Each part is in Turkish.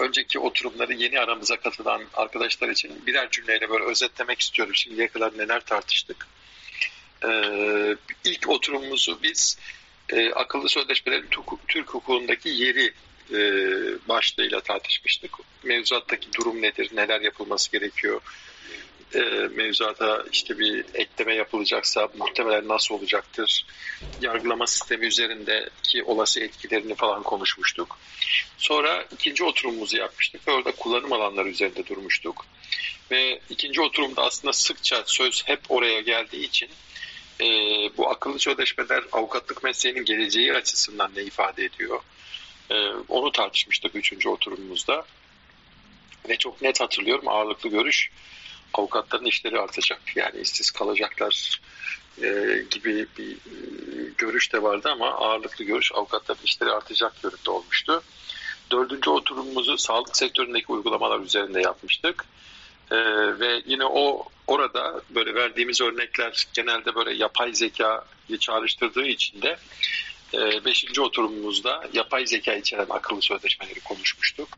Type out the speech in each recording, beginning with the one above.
önceki oturumları yeni aramıza katılan arkadaşlar için birer cümleyle böyle özetlemek istiyorum. Şimdiye kadar neler tartıştık. Ee, ilk oturumumuzu biz e, akıllı sözleşmelerin Türk hukukundaki yeri e, başlığıyla tartışmıştık. Mevzuattaki durum nedir, neler yapılması gerekiyor, e, mevzuata işte bir ekleme yapılacaksa muhtemelen nasıl olacaktır, yargılama sistemi üzerindeki olası etkilerini falan konuşmuştuk. Sonra ikinci oturumumuzu yapmıştık ve orada kullanım alanları üzerinde durmuştuk. Ve ikinci oturumda aslında sıkça söz hep oraya geldiği için e, bu akıllı sözleşmeler avukatlık mesleğinin geleceği açısından ne ifade ediyor? E, onu tartışmıştık üçüncü oturumumuzda. Ve çok net hatırlıyorum ağırlıklı görüş avukatların işleri artacak. Yani işsiz kalacaklar e, gibi bir e, görüş de vardı ama ağırlıklı görüş avukatların işleri artacak yönünde olmuştu. Dördüncü oturumumuzu sağlık sektöründeki uygulamalar üzerinde yapmıştık. Ee, ve yine o orada böyle verdiğimiz örnekler genelde böyle yapay zekayı çağrıştırdığı için de e, beşinci oturumumuzda yapay zeka içeren akıllı sözleşmeleri konuşmuştuk.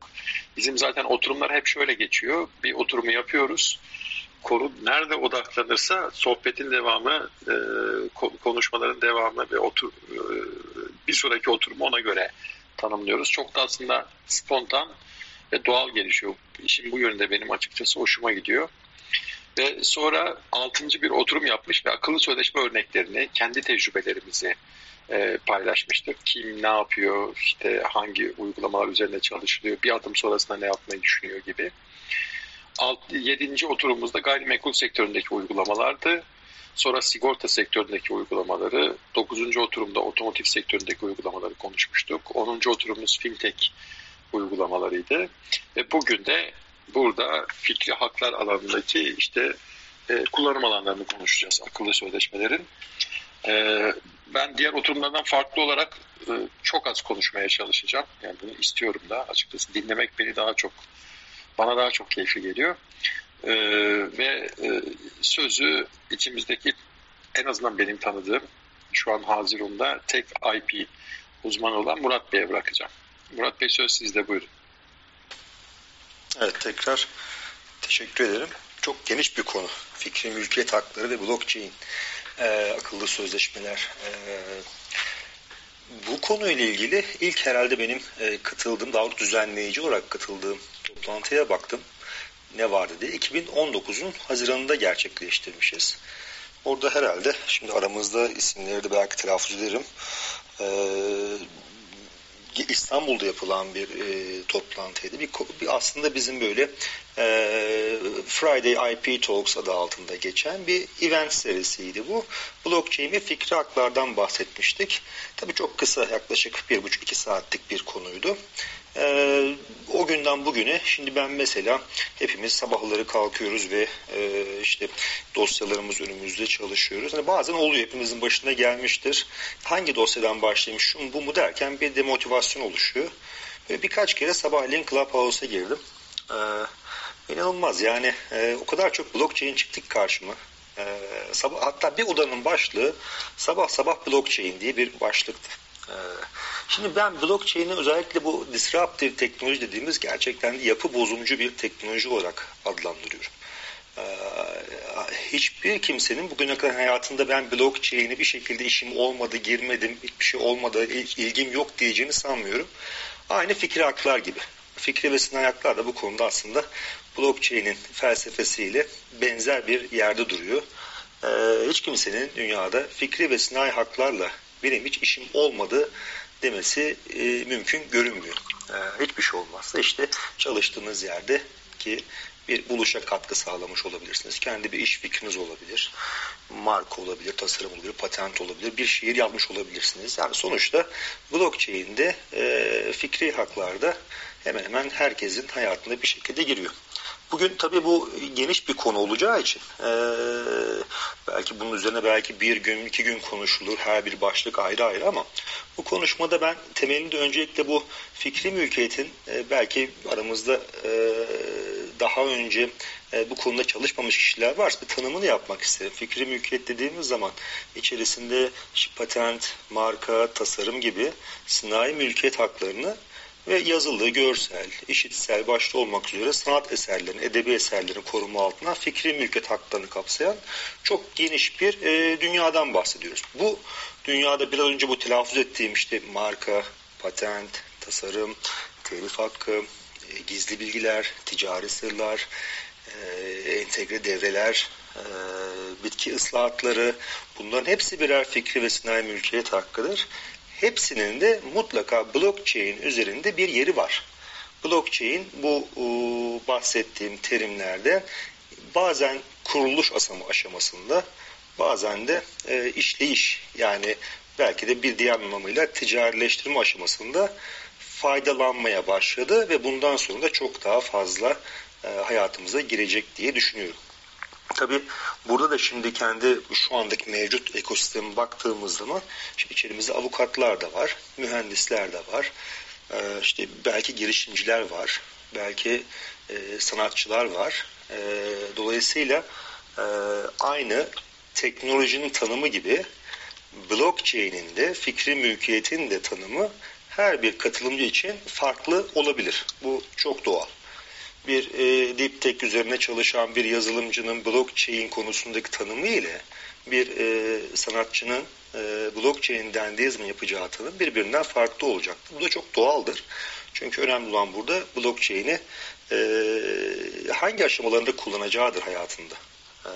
Bizim zaten oturumlar hep şöyle geçiyor. Bir oturumu yapıyoruz. Konu nerede odaklanırsa sohbetin devamı, e, konuşmaların devamı ve otur, e, bir sonraki oturumu ona göre tanımlıyoruz. Çok da aslında spontan ve doğal gelişiyor. İşin bu yönünde benim açıkçası hoşuma gidiyor. Ve sonra altıncı bir oturum yapmış ve akıllı sözleşme örneklerini, kendi tecrübelerimizi e, paylaşmıştık. Kim ne yapıyor, işte hangi uygulamalar üzerinde çalışılıyor, bir adım sonrasında ne yapmayı düşünüyor gibi. Alt, yedinci oturumumuzda gayrimenkul sektöründeki uygulamalardı. Sonra sigorta sektöründeki uygulamaları, dokuzuncu oturumda otomotiv sektöründeki uygulamaları konuşmuştuk. Onuncu oturumumuz fintech uygulamalarıydı. Ve bugün de burada fikri haklar alanındaki işte e, kullanım alanlarını konuşacağız akıllı sözleşmelerin. E, ben diğer oturumlardan farklı olarak e, çok az konuşmaya çalışacağım. Yani bunu istiyorum da açıkçası dinlemek beni daha çok bana daha çok keyifli geliyor. E, ve e, sözü içimizdeki en azından benim tanıdığım şu an Hazirun'da tek IP uzmanı olan Murat Bey'e bırakacağım. Murat Bey söz sizde buyurun. Evet tekrar teşekkür ederim. Çok geniş bir konu. Fikri mülkiyet hakları ve blockchain e, akıllı sözleşmeler. E, bu konuyla ilgili ilk herhalde benim e, katıldığım, daha düzenleyici olarak katıldığım toplantıya baktım. Ne vardı diye. 2019'un Haziran'ında gerçekleştirmişiz. Orada herhalde, şimdi aramızda isimleri de belki telaffuz ederim. E, İstanbul'da yapılan bir e, toplantıydı. Bir, bir aslında bizim böyle e, Friday IP Talks adı altında geçen bir event serisiydi bu. Blockchain ve fikri haklardan bahsetmiştik. Tabii çok kısa yaklaşık bir buçuk iki saatlik bir konuydu. Ee, o günden bugüne şimdi ben mesela hepimiz sabahları kalkıyoruz ve e, işte dosyalarımız önümüzde çalışıyoruz. Hani bazen oluyor hepimizin başına gelmiştir. Hangi dosyadan başlayayım şu bu mu derken bir demotivasyon oluşuyor. Böyle birkaç kere sabahleyin Clubhouse'a girdim. Ee, inanılmaz yani e, o kadar çok blockchain çıktık karşıma. Ee, sabah, hatta bir odanın başlığı sabah sabah blockchain diye bir başlıktı. Ee, şimdi ben blockchain'i özellikle bu disruptive teknoloji dediğimiz gerçekten yapı bozumcu bir teknoloji olarak adlandırıyorum. Ee, hiçbir kimsenin bugüne kadar hayatında ben blockchain'e bir şekilde işim olmadı, girmedim, hiçbir şey olmadı, ilgim yok diyeceğini sanmıyorum. Aynı fikri haklar gibi. Fikri ve sınai haklar da bu konuda aslında blockchain'in felsefesiyle benzer bir yerde duruyor. Ee, hiç kimsenin dünyada fikri ve sınai haklarla benim hiç işim olmadı demesi e, mümkün görünmüyor. E, hiçbir şey olmazsa işte çalıştığınız yerde ki bir buluşa katkı sağlamış olabilirsiniz. Kendi bir iş fikriniz olabilir. Marka olabilir, tasarım olabilir, patent olabilir. Bir şiir yazmış olabilirsiniz. Yani sonuçta blockchain'de e, fikri haklarda hemen hemen herkesin hayatında bir şekilde giriyor. Bugün tabii bu geniş bir konu olacağı için e, belki bunun üzerine belki bir gün, iki gün konuşulur. Her bir başlık ayrı ayrı ama bu konuşmada ben temelinde öncelikle bu fikri mülkiyetin e, belki aramızda e, daha önce e, bu konuda çalışmamış kişiler varsa bir tanımını yapmak isterim. Fikri mülkiyet dediğimiz zaman içerisinde patent, marka, tasarım gibi sınai mülkiyet haklarını ve yazılı, görsel, işitsel başta olmak üzere sanat eserlerin, edebi eserlerin koruma altına fikri mülkiyet haklarını kapsayan çok geniş bir e, dünyadan bahsediyoruz. Bu dünyada biraz önce bu telaffuz ettiğim işte marka, patent, tasarım, telif hakkı, e, gizli bilgiler, ticari sırlar, e, entegre devreler, e, bitki ıslahatları bunların hepsi birer fikri ve sinayi mülkiyet hakkıdır hepsinin de mutlaka blockchain üzerinde bir yeri var. Blockchain bu bahsettiğim terimlerde bazen kuruluş aşamasında bazen de e, işleyiş yani belki de bir diğer anlamıyla ticarileştirme aşamasında faydalanmaya başladı ve bundan sonra da çok daha fazla e, hayatımıza girecek diye düşünüyorum. Tabi burada da şimdi kendi şu andaki mevcut ekosisteme baktığımız zaman işte içerimizde avukatlar da var, mühendisler de var, ee, işte belki girişimciler var, belki e, sanatçılar var. Ee, dolayısıyla e, aynı teknolojinin tanımı gibi blockchain'in de fikri mülkiyetin de tanımı her bir katılımcı için farklı olabilir. Bu çok doğal bir e, tech üzerine çalışan bir yazılımcının blockchain konusundaki tanımı ile bir e, sanatçının e, blockchain dendiği zaman yapacağı tanım birbirinden farklı olacaktır. Bu da çok doğaldır. Çünkü önemli olan burada blockchain'i e, hangi aşamalarında kullanacağıdır hayatında. E,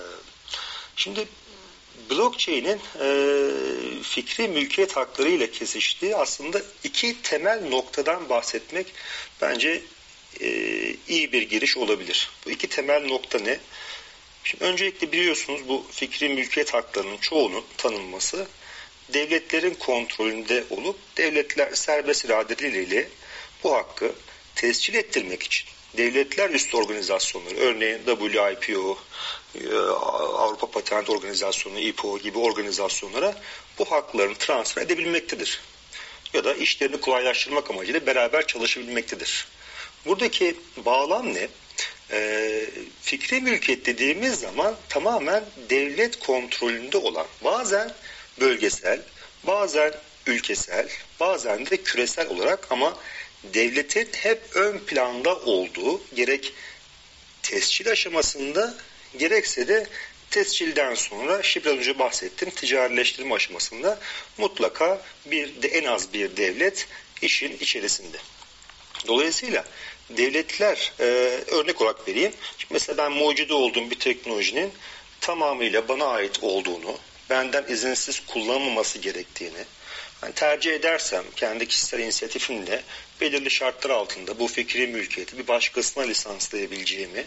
şimdi blockchain'in e, fikri mülkiyet hakları ile kesiştiği aslında iki temel noktadan bahsetmek bence e, iyi bir giriş olabilir. Bu iki temel nokta ne? Şimdi öncelikle biliyorsunuz bu fikri mülkiyet haklarının çoğunun tanınması devletlerin kontrolünde olup devletler serbest iradeleriyle bu hakkı tescil ettirmek için devletler üstü organizasyonları örneğin WIPO, e, Avrupa Patent Organizasyonu, IPO gibi organizasyonlara bu haklarını transfer edebilmektedir. Ya da işlerini kolaylaştırmak amacıyla beraber çalışabilmektedir. Buradaki bağlam ne? E, fikri mülkiyet dediğimiz zaman tamamen devlet kontrolünde olan bazen bölgesel, bazen ülkesel, bazen de küresel olarak ama devletin hep ön planda olduğu gerek tescil aşamasında gerekse de tescilden sonra biraz önce bahsettim ticarileştirme aşamasında mutlaka bir de en az bir devlet işin içerisinde. Dolayısıyla devletler e, örnek olarak vereyim. Şimdi mesela ben mucide olduğum bir teknolojinin tamamıyla bana ait olduğunu, benden izinsiz kullanılmaması gerektiğini, yani tercih edersem kendi kişisel inisiyatifimle belirli şartlar altında bu fikri mülkiyeti bir başkasına lisanslayabileceğimi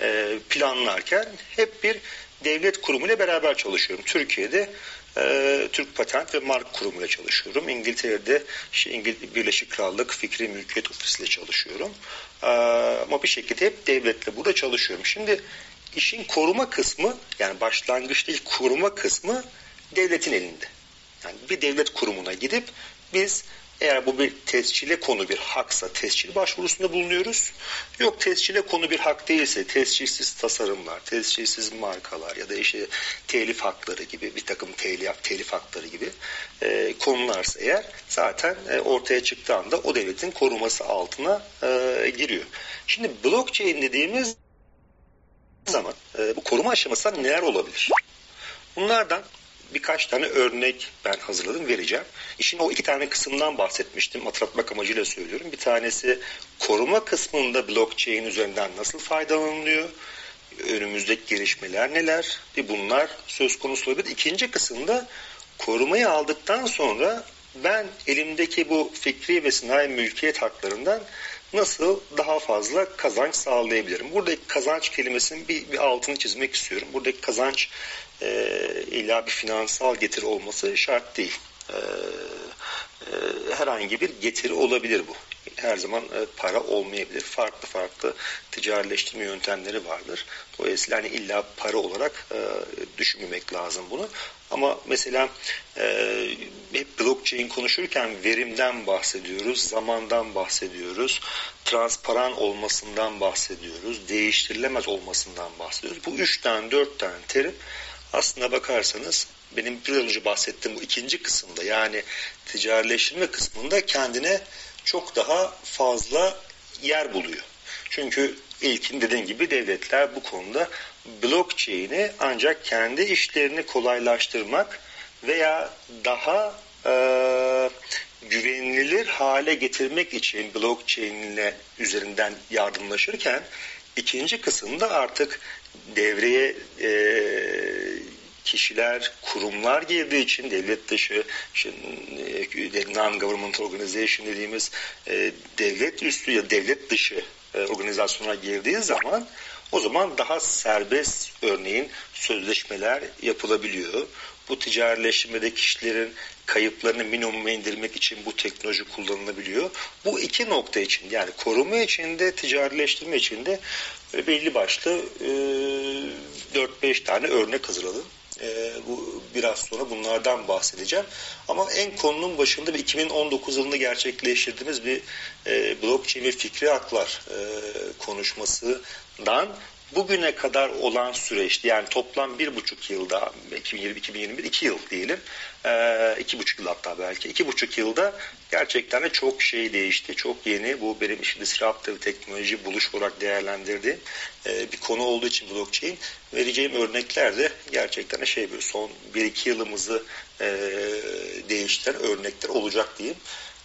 e, planlarken hep bir devlet kurumuyla beraber çalışıyorum. Türkiye'de e, Türk Patent ve Mark Kurumu ile çalışıyorum. İngiltere'de işte İngil Birleşik Krallık Fikri Mülkiyet Ofisi ile çalışıyorum. E, ama bir şekilde hep devletle burada çalışıyorum. Şimdi işin koruma kısmı yani başlangıçtaki koruma kısmı devletin elinde. Yani bir devlet kurumuna gidip biz eğer bu bir tescile konu bir haksa tescil başvurusunda bulunuyoruz. Yok tescile konu bir hak değilse tescilsiz tasarımlar, tescilsiz markalar ya da işte telif hakları gibi bir takım telif, telif hakları gibi e, konularsa eğer zaten e, ortaya çıktığı anda o devletin koruması altına e, giriyor. Şimdi blockchain dediğimiz zaman e, bu koruma aşamasında neler olabilir? Bunlardan birkaç tane örnek ben hazırladım vereceğim. İşin o iki tane kısımdan bahsetmiştim. Hatırlatmak amacıyla söylüyorum. Bir tanesi koruma kısmında blockchain üzerinden nasıl faydalanılıyor? Önümüzdeki gelişmeler neler? Bir bunlar söz konusu olabilir. İkinci kısımda korumayı aldıktan sonra ben elimdeki bu fikri ve sanayi mülkiyet haklarından nasıl daha fazla kazanç sağlayabilirim? Buradaki kazanç kelimesinin bir, bir altını çizmek istiyorum. Buradaki kazanç e, illa bir finansal getiri olması şart değil. E, e, herhangi bir getiri olabilir bu. Her zaman e, para olmayabilir. Farklı farklı ticarileştirme yöntemleri vardır. Dolayısıyla hani illa para olarak e, düşünmemek lazım bunu. Ama mesela e, hep blockchain konuşurken verimden bahsediyoruz, zamandan bahsediyoruz, transparan olmasından bahsediyoruz, değiştirilemez olmasından bahsediyoruz. Bu üç tane, dört tane terim aslında bakarsanız benim bir önce bahsettiğim bu ikinci kısımda yani ticarileştirme kısmında kendine çok daha fazla yer buluyor. Çünkü ilkin dediğim gibi devletler bu konuda blockchain'i ancak kendi işlerini kolaylaştırmak veya daha e, güvenilir hale getirmek için blockchain üzerinden yardımlaşırken ikinci kısımda artık devreye e, kişiler, kurumlar girdiği için devlet dışı, işte, non-government organization dediğimiz e, devlet üstü ya devlet dışı e, organizasyona girdiği zaman o zaman daha serbest örneğin sözleşmeler yapılabiliyor. Bu ticarileşmede kişilerin kayıplarını minimuma indirmek için bu teknoloji kullanılabiliyor. Bu iki nokta için yani koruma için de ticarileştirme için de belli başlı e, 4-5 tane örnek hazırladım. E, bu biraz sonra bunlardan bahsedeceğim. Ama en konunun başında bir 2019 yılında gerçekleştirdiğimiz bir e, blockchain ve fikri haklar e, konuşmasından bugüne kadar olan süreçti. Yani toplam bir buçuk yılda 2020-2021 iki yıl diyelim. İki buçuk yıl hatta belki. iki buçuk yılda gerçekten de çok şey değişti. Çok yeni. Bu benim işte disruptive teknoloji buluş olarak değerlendirdiğim e, bir konu olduğu için blockchain. Vereceğim örnekler de gerçekten şey bir son bir iki yılımızı değiştiren örnekler olacak diyeyim.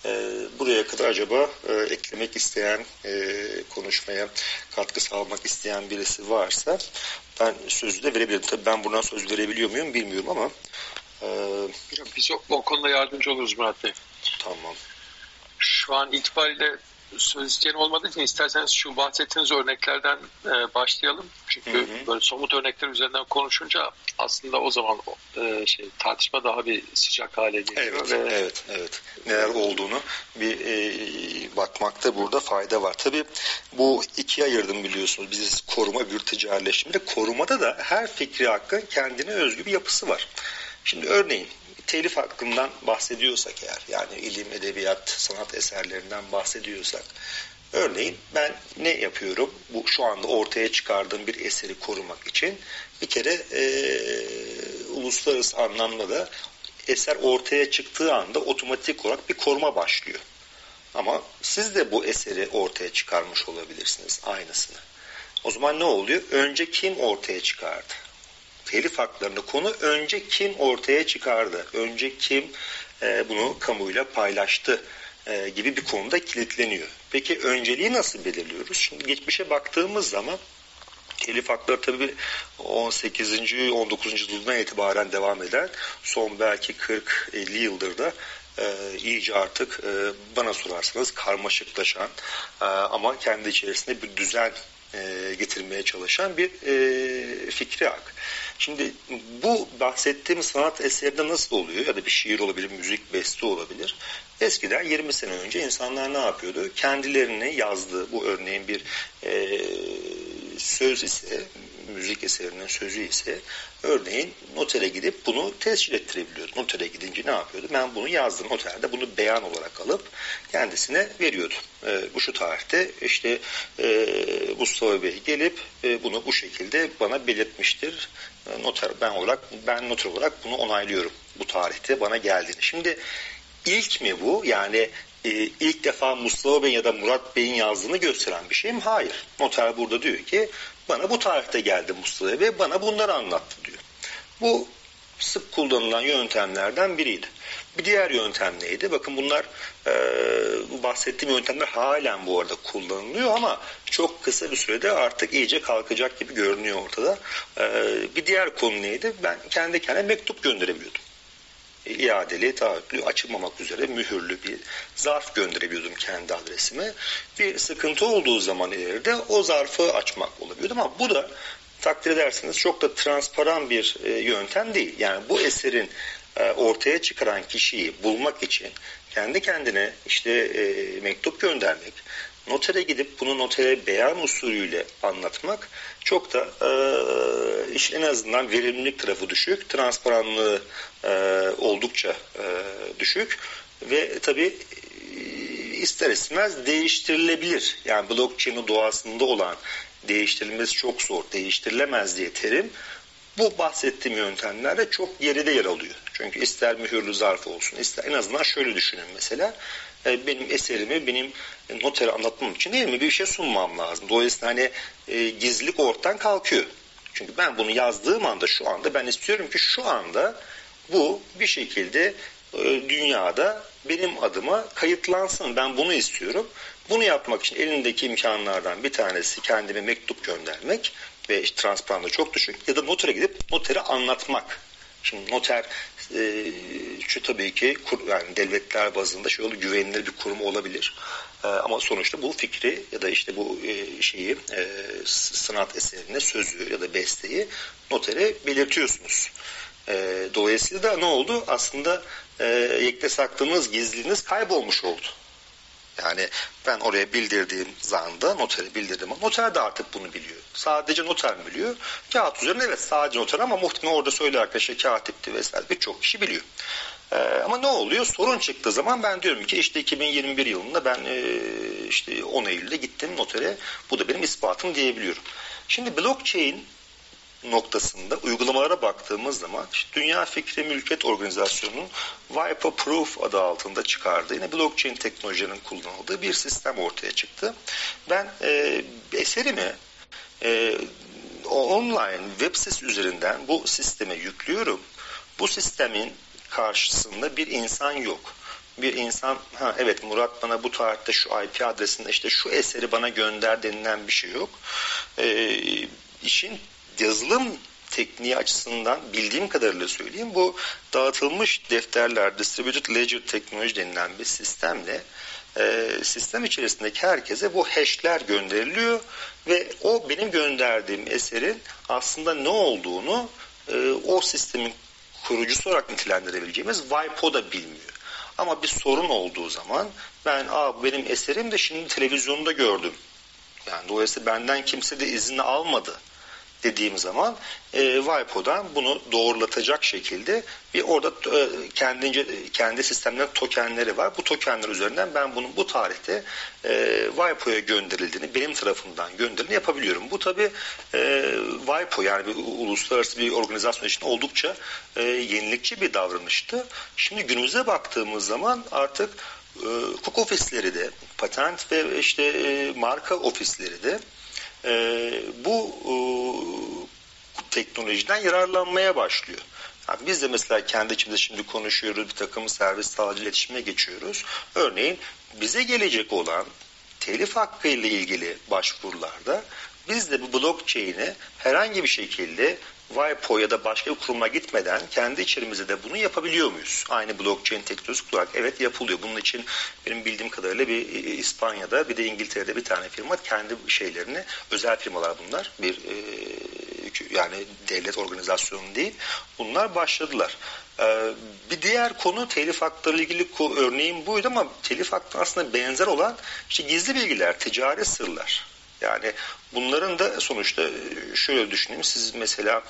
Ee, buraya kadar acaba e, eklemek isteyen, e, konuşmaya katkı sağlamak isteyen birisi varsa ben sözü de verebilirim. Tabii ben buradan söz verebiliyor muyum bilmiyorum ama. E, Biz o, o konuda yardımcı oluruz Murat Bey. Tamam. Şu an itibariyle söz isteyen olmadığı için isterseniz şu bahsettiğiniz örneklerden e, başlayalım. Çünkü hı hı. böyle somut örnekler üzerinden konuşunca aslında o zaman e, şey tartışma daha bir sıcak hale geliyor. Evet, ve... evet, evet. Neler olduğunu bir e, bakmakta burada fayda var. Tabii bu ikiye ayırdım biliyorsunuz. Biz koruma bir ticarileşmede. Korumada da her fikri hakkın kendine özgü bir yapısı var. Şimdi örneğin telif hakkından bahsediyorsak eğer yani ilim, edebiyat, sanat eserlerinden bahsediyorsak örneğin ben ne yapıyorum? Bu şu anda ortaya çıkardığım bir eseri korumak için bir kere e, uluslararası anlamda da eser ortaya çıktığı anda otomatik olarak bir koruma başlıyor. Ama siz de bu eseri ortaya çıkarmış olabilirsiniz aynısını. O zaman ne oluyor? Önce kim ortaya çıkardı? Telif haklarını konu önce kim ortaya çıkardı, önce kim e, bunu kamuyla paylaştı e, gibi bir konuda kilitleniyor. Peki önceliği nasıl belirliyoruz? Şimdi geçmişe baktığımız zaman telif hakları tabii 18. 19. yüzyıldan itibaren devam eden son belki 40-50 yıldır da e, iyice artık e, bana sorarsanız karmaşıklaşan e, ama kendi içerisinde bir düzen e, getirmeye çalışan bir e, fikri hak. Şimdi bu bahsettiğim sanat eserinde nasıl oluyor ya da bir şiir olabilir, müzik, beste olabilir. Eskiden 20 sene önce insanlar ne yapıyordu? Kendilerini yazdığı bu örneğin bir e, söz ise müzik eserinin sözü ise örneğin notere gidip bunu tescil ettirebiliyordu. Notere gidince ne yapıyordu? Ben bunu yazdım noterde bunu beyan olarak alıp kendisine veriyordu. E, bu şu tarihte işte e, Mustafa Bey gelip e, bunu bu şekilde bana belirtmiştir. E, noter ben olarak ben noter olarak bunu onaylıyorum. Bu tarihte bana geldiğini. Şimdi ilk mi bu? Yani e, ilk defa Mustafa Bey ya da Murat Bey'in yazdığını gösteren bir şey mi? Hayır. Noter burada diyor ki bana bu tarihte geldi Mustafa ve bana bunları anlattı diyor. Bu sık kullanılan yöntemlerden biriydi. Bir diğer yöntem neydi? Bakın bunlar e, bahsettiğim yöntemler halen bu arada kullanılıyor ama çok kısa bir sürede artık iyice kalkacak gibi görünüyor ortada. E, bir diğer konu neydi? Ben kendi kendime mektup gönderebiliyordum iadeli, taahhütlü, açılmamak üzere mühürlü bir zarf gönderebiliyordum kendi adresime. Bir sıkıntı olduğu zaman ileride o zarfı açmak olabiliyordu ama bu da takdir ederseniz çok da transparan bir e, yöntem değil. Yani bu eserin e, ortaya çıkaran kişiyi bulmak için kendi kendine işte e, mektup göndermek, notere gidip bunu notere beyan usulüyle anlatmak çok da e, işin en azından verimlilik tarafı düşük, transparanlığı e, oldukça e, düşük ve tabi e, ister istemez değiştirilebilir. Yani blockchain'in doğasında olan değiştirilmesi çok zor, değiştirilemez diye terim bu bahsettiğim yöntemlerde çok geride yer alıyor. Çünkü ister mühürlü zarf olsun, ister en azından şöyle düşünün mesela e, benim eserimi benim notere anlatmam için mi bir şey sunmam lazım. Dolayısıyla hani e, gizlilik ortadan kalkıyor. Çünkü ben bunu yazdığım anda şu anda ben istiyorum ki şu anda bu bir şekilde e, dünyada benim adıma kayıtlansın. Ben bunu istiyorum. Bunu yapmak için elindeki imkanlardan bir tanesi kendime mektup göndermek ve işte transparanda çok düşük ya da notere gidip notere anlatmak. Şimdi noter e, şu tabii ki yani devletler bazında şöyle güvenilir bir kurum olabilir. E, ama sonuçta bu fikri ya da işte bu e, şeyi e, sanat eserine sözü ya da besteyi notere belirtiyorsunuz. E, dolayısıyla da ne oldu? Aslında e, yekte saklığınız, gizliliğiniz kaybolmuş oldu. Yani ben oraya bildirdiğim zanda notere bildirdim. Noter de artık bunu biliyor. Sadece noter mi biliyor? Kağıt üzerinde evet sadece noter ama muhtemelen orada söyle arkadaşlar katipti vesaire birçok kişi biliyor. Ee, ama ne oluyor? Sorun çıktığı zaman ben diyorum ki işte 2021 yılında ben e, işte 10 Eylül'de gittim notere. Bu da benim ispatım diyebiliyorum. Şimdi blockchain noktasında uygulamalara baktığımız zaman işte Dünya Fikri Mülkiyet Organizasyonu'nun Wipe Proof adı altında çıkardığı yine blockchain teknolojinin kullanıldığı bir sistem ortaya çıktı. Ben e, eserimi e, online web sitesi üzerinden bu sisteme yüklüyorum. Bu sistemin karşısında bir insan yok bir insan ha evet Murat bana bu tarihte şu IP adresinde işte şu eseri bana gönder denilen bir şey yok. E, işin yazılım tekniği açısından bildiğim kadarıyla söyleyeyim bu dağıtılmış defterler distributed ledger teknoloji denilen bir sistemle e, sistem içerisindeki herkese bu hashler gönderiliyor ve o benim gönderdiğim eserin aslında ne olduğunu e, o sistemin kurucusu olarak nitelendirebileceğimiz WIPO da bilmiyor. Ama bir sorun olduğu zaman ben Aa, benim eserim de şimdi televizyonda gördüm. Yani dolayısıyla benden kimse de izni almadı dediğim zaman e, WIPO'dan bunu doğrulatacak şekilde bir orada e, kendince kendi sistemlerinde tokenleri var. Bu tokenler üzerinden ben bunun bu tarihte e, WIPO'ya gönderildiğini benim tarafından gönderildiğini yapabiliyorum. Bu tabi e, WIPO yani bir uluslararası bir organizasyon için oldukça e, yenilikçi bir davranıştı. Şimdi günümüze baktığımız zaman artık e, hukuk ofisleri de patent ve işte e, marka ofisleri de e, bu teknolojiden yararlanmaya başlıyor. Yani biz de mesela kendi içimizde şimdi konuşuyoruz, bir takım servis sağlayıcı iletişime geçiyoruz. Örneğin bize gelecek olan telif hakkı ile ilgili başvurularda biz de bu blockchain'i herhangi bir şekilde WIPO ya da başka bir kuruma gitmeden kendi içerimizde de bunu yapabiliyor muyuz? Aynı blockchain teknolojisi olarak evet yapılıyor. Bunun için benim bildiğim kadarıyla bir İspanya'da bir de İngiltere'de bir tane firma kendi şeylerini özel firmalar bunlar. Bir e, yani devlet organizasyonu değil. Bunlar başladılar. E, bir diğer konu telif hakları ilgili örneğim buydu ama telif hakkı aslında benzer olan işte gizli bilgiler, ticari sırlar. Yani bunların da sonuçta e, şöyle düşüneyim. Siz mesela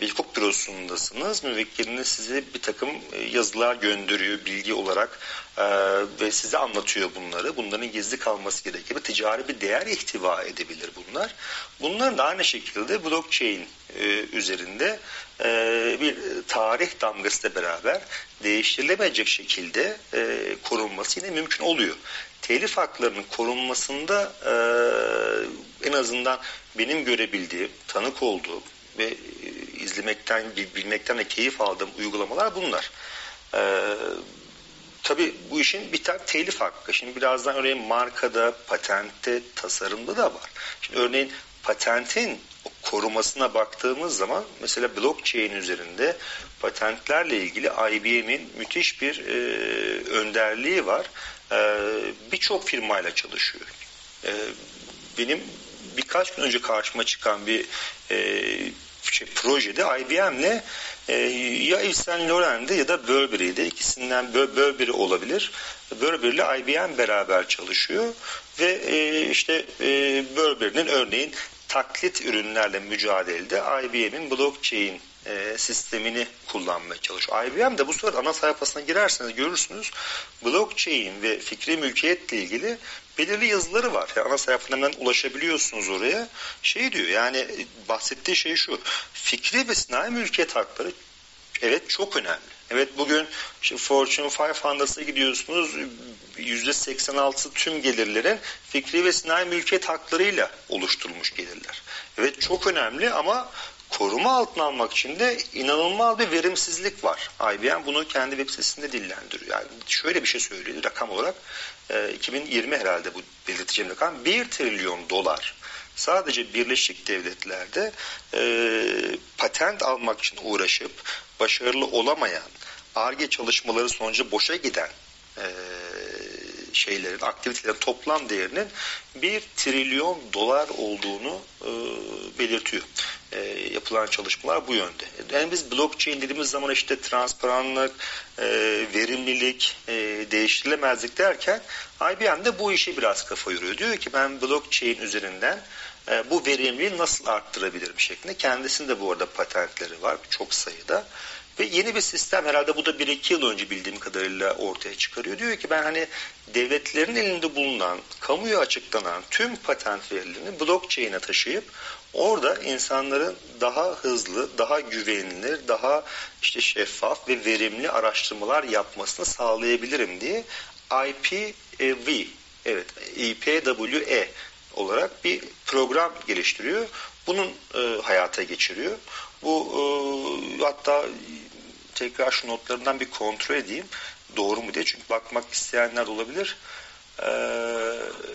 bir hukuk bürosundasınız. Müvekkiliniz size bir takım e, yazılar gönderiyor bilgi olarak e, ve size anlatıyor bunları. Bunların gizli kalması gerekir. Ticari bir değer ihtiva edebilir bunlar. Bunların da aynı şekilde blockchain üzerinde bir tarih damgasıyla beraber değiştirilemeyecek şekilde korunması yine mümkün oluyor telif haklarının korunmasında e, en azından benim görebildiğim, tanık olduğum ve e, izlemekten, bilmekten de keyif aldığım uygulamalar bunlar. E, tabii bu işin bir tane telif hakkı. Şimdi birazdan örneğin markada, patentte, tasarımda da var. Şimdi örneğin patentin korumasına baktığımız zaman mesela blockchain üzerinde patentlerle ilgili IBM'in müthiş bir e, önderliği var. E, Birçok firmayla çalışıyor. E, benim birkaç gün önce karşıma çıkan bir e, şey, projede IBM'le e, ya Yves Saint Laurent'de ya da Burberry'de ikisinden Burberry olabilir. Burberry ile IBM beraber çalışıyor ve e, işte e, Burberry'nin örneğin taklit ürünlerle mücadelede IBM'in blockchain e, sistemini kullanmaya çalışıyor. IBM de bu sefer ana sayfasına girerseniz görürsünüz blockchain ve fikri mülkiyetle ilgili belirli yazıları var. Yani ana sayfalarından ulaşabiliyorsunuz oraya. Şey diyor yani bahsettiği şey şu fikri ve sinayi mülkiyet hakları Evet çok önemli. Evet bugün Fortune 500'a gidiyorsunuz %86 tüm gelirlerin fikri ve sinayi mülkiyet haklarıyla oluşturulmuş gelirler. Evet çok önemli ama koruma altına almak için de inanılmaz bir verimsizlik var. IBM bunu kendi web sitesinde dillendiriyor. Yani şöyle bir şey söylüyor rakam olarak 2020 herhalde bu belirteceğim rakam 1 trilyon dolar sadece Birleşik Devletler'de e, patent almak için uğraşıp başarılı olamayan ARGE çalışmaları sonucu boşa giden e, şeylerin, aktivitelerin toplam değerinin bir trilyon dolar olduğunu e, belirtiyor. E, yapılan çalışmalar bu yönde. Yani biz blockchain dediğimiz zaman işte transparanlık, e, verimlilik, e, değiştirilemezlik derken IBM de bu işe biraz kafa yoruyor. Diyor ki ben blockchain üzerinden e, bu verimliliği nasıl arttırabilirim şeklinde. Kendisinde bu arada patentleri var çok sayıda. Ve yeni bir sistem herhalde bu da bir iki yıl önce bildiğim kadarıyla ortaya çıkarıyor. Diyor ki ben hani devletlerin elinde bulunan, kamuya açıklanan tüm patent verilerini blockchain'e taşıyıp orada insanların daha hızlı, daha güvenilir, daha işte şeffaf ve verimli araştırmalar yapmasını sağlayabilirim diye IPV, evet IPWE olarak bir program geliştiriyor. Bunun e, hayata geçiriyor. Bu e, hatta tekrar şu notlarından bir kontrol edeyim. Doğru mu diye. Çünkü bakmak isteyenler olabilir. Ee,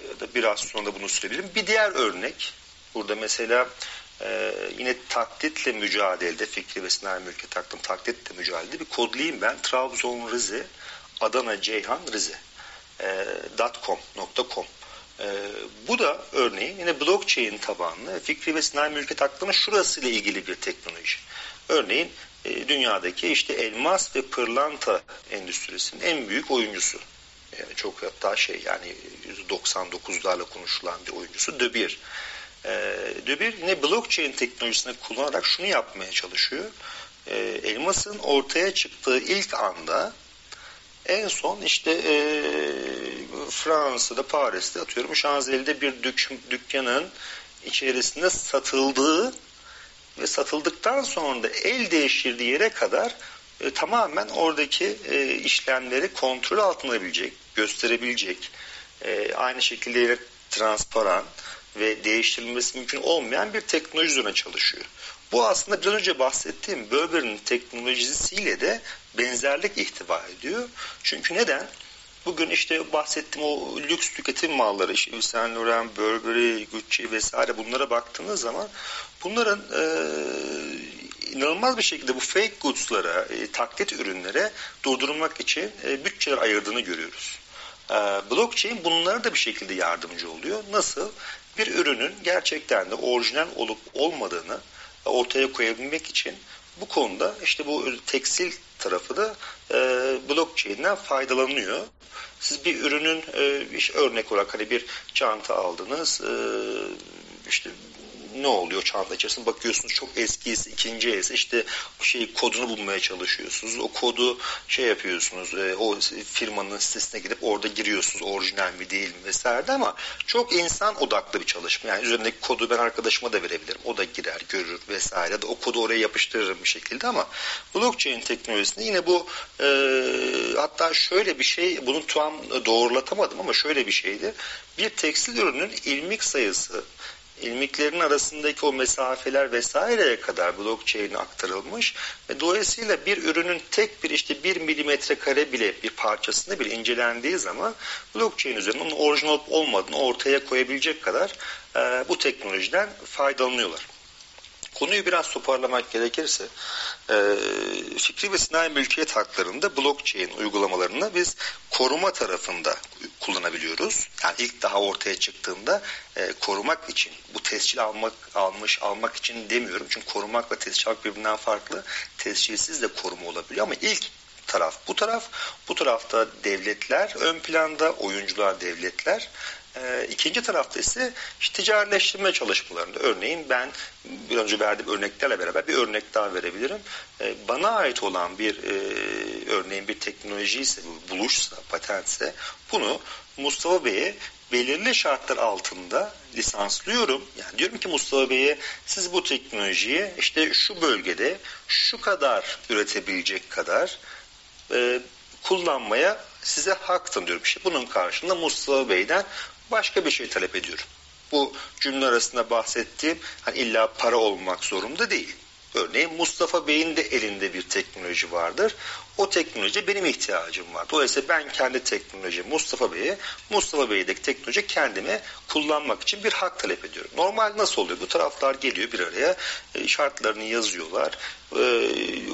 ya da biraz sonra bunu söyleyebilirim. Bir diğer örnek. Burada mesela e, yine taklitle mücadelede fikri ve sinayi mülkiyet hakkında taklitle mücadelede bir kodlayayım ben. Trabzon Rize, Adana Ceyhan Rize. E, .com, .com. E, bu da örneğin yine blockchain tabanlı fikri ve sinayi mülkiyet hakkında şurasıyla ilgili bir teknoloji. Örneğin e, dünyadaki işte elmas ve pırlanta endüstrisinin en büyük oyuncusu. Yani çok hatta şey yani %99'larla konuşulan bir oyuncusu De Beer. E, De Beer yine blockchain teknolojisini kullanarak şunu yapmaya çalışıyor. E, elmasın ortaya çıktığı ilk anda en son işte e, Fransa'da, Paris'te atıyorum Şanzelize'de bir dük, dükkanın içerisinde satıldığı ve satıldıktan sonra da el değiştirdiği yere kadar e, tamamen oradaki e, işlemleri kontrol altına alabilecek, gösterebilecek, e, aynı şekilde transparan ve değiştirilmesi mümkün olmayan bir teknoloji üzerine çalışıyor. Bu aslında biraz önce bahsettiğim Böber'in teknolojisiyle de benzerlik ihtiva ediyor. Çünkü neden? Bugün işte bahsettiğim o lüks tüketim malları, işte Saint Laurent, Burberry, Gucci vesaire bunlara baktığınız zaman bunların e, inanılmaz bir şekilde bu fake goods'lara, e, taklit ürünlere durdurmak için e, bütçeler ayırdığını görüyoruz. E, blockchain bunlara da bir şekilde yardımcı oluyor. Nasıl? Bir ürünün gerçekten de orijinal olup olmadığını ortaya koyabilmek için bu konuda işte bu tekstil tarafı da e, blockchain'den faydalanıyor. Siz bir ürünün e, işte örnek olarak hani bir çanta aldınız, e, işte ne oluyor çanta içerisinde bakıyorsunuz çok eskisi ikinci esi işte şey kodunu bulmaya çalışıyorsunuz. O kodu şey yapıyorsunuz e, o firmanın sitesine gidip orada giriyorsunuz orijinal mi değil mi vesaire ama çok insan odaklı bir çalışma. Yani üzerindeki kodu ben arkadaşıma da verebilirim. O da girer görür vesaire. O kodu oraya yapıştırırım bir şekilde ama blockchain teknolojisinde yine bu e, hatta şöyle bir şey bunu tam doğrulatamadım ama şöyle bir şeydi. Bir tekstil ürünün ilmik sayısı ilmiklerin arasındaki o mesafeler vesaireye kadar blockchain'e aktarılmış ve dolayısıyla bir ürünün tek bir işte bir milimetre kare bile bir parçasında bir incelendiği zaman blockchain üzerinden onun orijinal olmadığını ortaya koyabilecek kadar e, bu teknolojiden faydalanıyorlar. Konuyu biraz toparlamak gerekirse e, fikri ve sinayi mülkiyet haklarında blockchain uygulamalarını biz koruma tarafında kullanabiliyoruz. Yani ilk daha ortaya çıktığında e, korumak için bu tescil almak almış almak için demiyorum. Çünkü korumakla tescil almak birbirinden farklı. Tescilsiz de koruma olabiliyor ama ilk taraf bu taraf. Bu tarafta devletler ön planda, oyuncular devletler. E, ikinci tarafta ise işte ticarileştirme çalışmalarında. Örneğin ben bir önce verdiğim örneklerle beraber bir örnek daha verebilirim. E, bana ait olan bir e, örneğin bir teknoloji ise, buluşsa, patentse bunu Mustafa Bey'e belirli şartlar altında lisanslıyorum. Yani diyorum ki Mustafa Bey'e siz bu teknolojiyi işte şu bölgede şu kadar üretebilecek kadar e, kullanmaya size hak tanıyorum. İşte bunun karşılığında Mustafa Bey'den başka bir şey talep ediyorum. Bu cümle arasında bahsettiğim hani illa para olmak zorunda değil. Örneğin Mustafa Bey'in de elinde bir teknoloji vardır. O teknoloji benim ihtiyacım var. Dolayısıyla ben kendi teknoloji Mustafa Bey'e, Mustafa Bey'deki teknoloji kendime kullanmak için bir hak talep ediyorum. Normal nasıl oluyor? Bu taraflar geliyor bir araya, e, şartlarını yazıyorlar. E,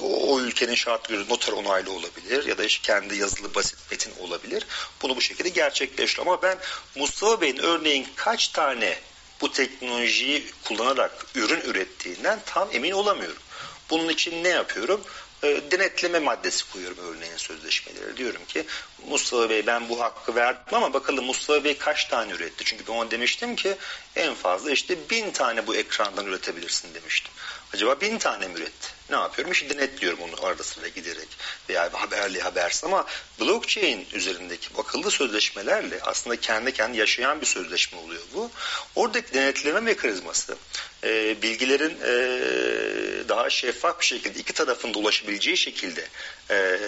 o ülkenin şartları noter onaylı olabilir ya da işte kendi yazılı basit metin olabilir. Bunu bu şekilde gerçekleştiriyor. Ama ben Mustafa Bey'in örneğin kaç tane bu teknolojiyi kullanarak ürün ürettiğinden tam emin olamıyorum. Bunun için ne yapıyorum? E, denetleme maddesi koyuyorum örneğin sözleşmeleri. Diyorum ki Mustafa Bey ben bu hakkı verdim ama bakalım Mustafa Bey kaç tane üretti? Çünkü ben ona demiştim ki en fazla işte bin tane bu ekrandan üretebilirsin demiştim. Acaba bin tane mi üretti? Ne yapıyorum? İşte denetliyorum onu arada sırada giderek veya haberli habersiz ama blockchain üzerindeki akıllı sözleşmelerle aslında kendi kendi yaşayan bir sözleşme oluyor bu. Oradaki denetleme mekanizması e, bilgilerin e, daha şeffaf bir şekilde iki tarafın da ulaşabileceği şekilde e,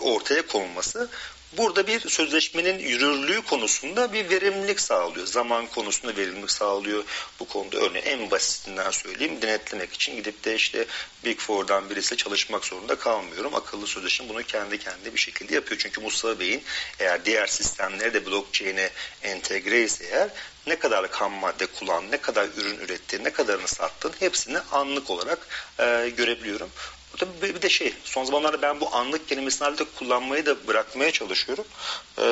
ortaya konulması burada bir sözleşmenin yürürlüğü konusunda bir verimlilik sağlıyor. Zaman konusunda verimlilik sağlıyor. Bu konuda örneğin en basitinden söyleyeyim denetlemek için gidip de işte Big Four'dan birisiyle çalışmak zorunda kalmıyorum. Akıllı sözleşme bunu kendi kendine bir şekilde yapıyor. Çünkü Mustafa Bey'in eğer diğer sistemleri de blockchain'e entegre ise eğer ne kadar ham madde kullan, ne kadar ürün üretti, ne kadarını sattın hepsini anlık olarak e, görebiliyorum. Tabii bir de şey son zamanlarda ben bu anlık kelimesini artık kullanmayı da bırakmaya çalışıyorum. Ee,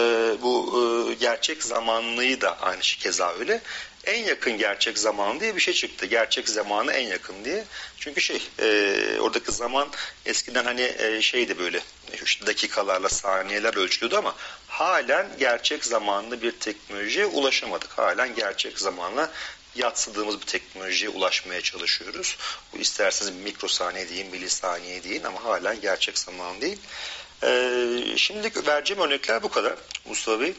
bu e, gerçek zamanlıyı da aynı şey keza öyle. En yakın gerçek zaman diye bir şey çıktı. Gerçek zamanı en yakın diye. Çünkü şey e, oradaki zaman eskiden hani e, şeydi böyle işte dakikalarla saniyeler ölçülüyordu ama halen gerçek zamanlı bir teknolojiye ulaşamadık. Halen gerçek zamanla yatsıdığımız bir teknolojiye ulaşmaya çalışıyoruz. Bu isterseniz mikrosaniye deyin, milisaniye deyin ama halen gerçek zaman değil. Ee, şimdilik vereceğim örnekler bu kadar Mustafa Bey.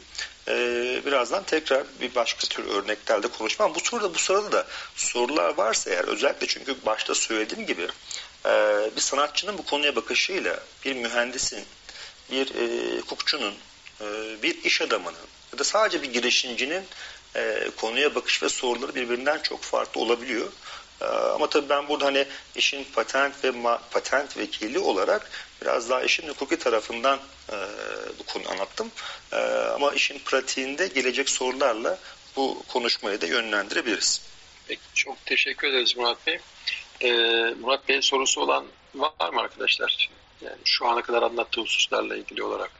Ee, birazdan tekrar bir başka tür örneklerde konuşmam. Bu sırada bu sırada da sorular varsa eğer özellikle çünkü başta söylediğim gibi e, bir sanatçının bu konuya bakışıyla bir mühendisin, bir e, hukukçunun, e, bir iş adamının ya da sadece bir girişimcinin e, konuya bakış ve soruları birbirinden çok farklı olabiliyor. E, ama tabii ben burada hani işin patent ve patent vekili olarak biraz daha işin hukuki tarafından e, bu konu anlattım. E, ama işin pratiğinde gelecek sorularla bu konuşmayı da yönlendirebiliriz. Peki, çok teşekkür ederiz Murat Bey. Ee, Murat Bey'in sorusu olan var mı arkadaşlar? Yani şu ana kadar anlattığı hususlarla ilgili olarak.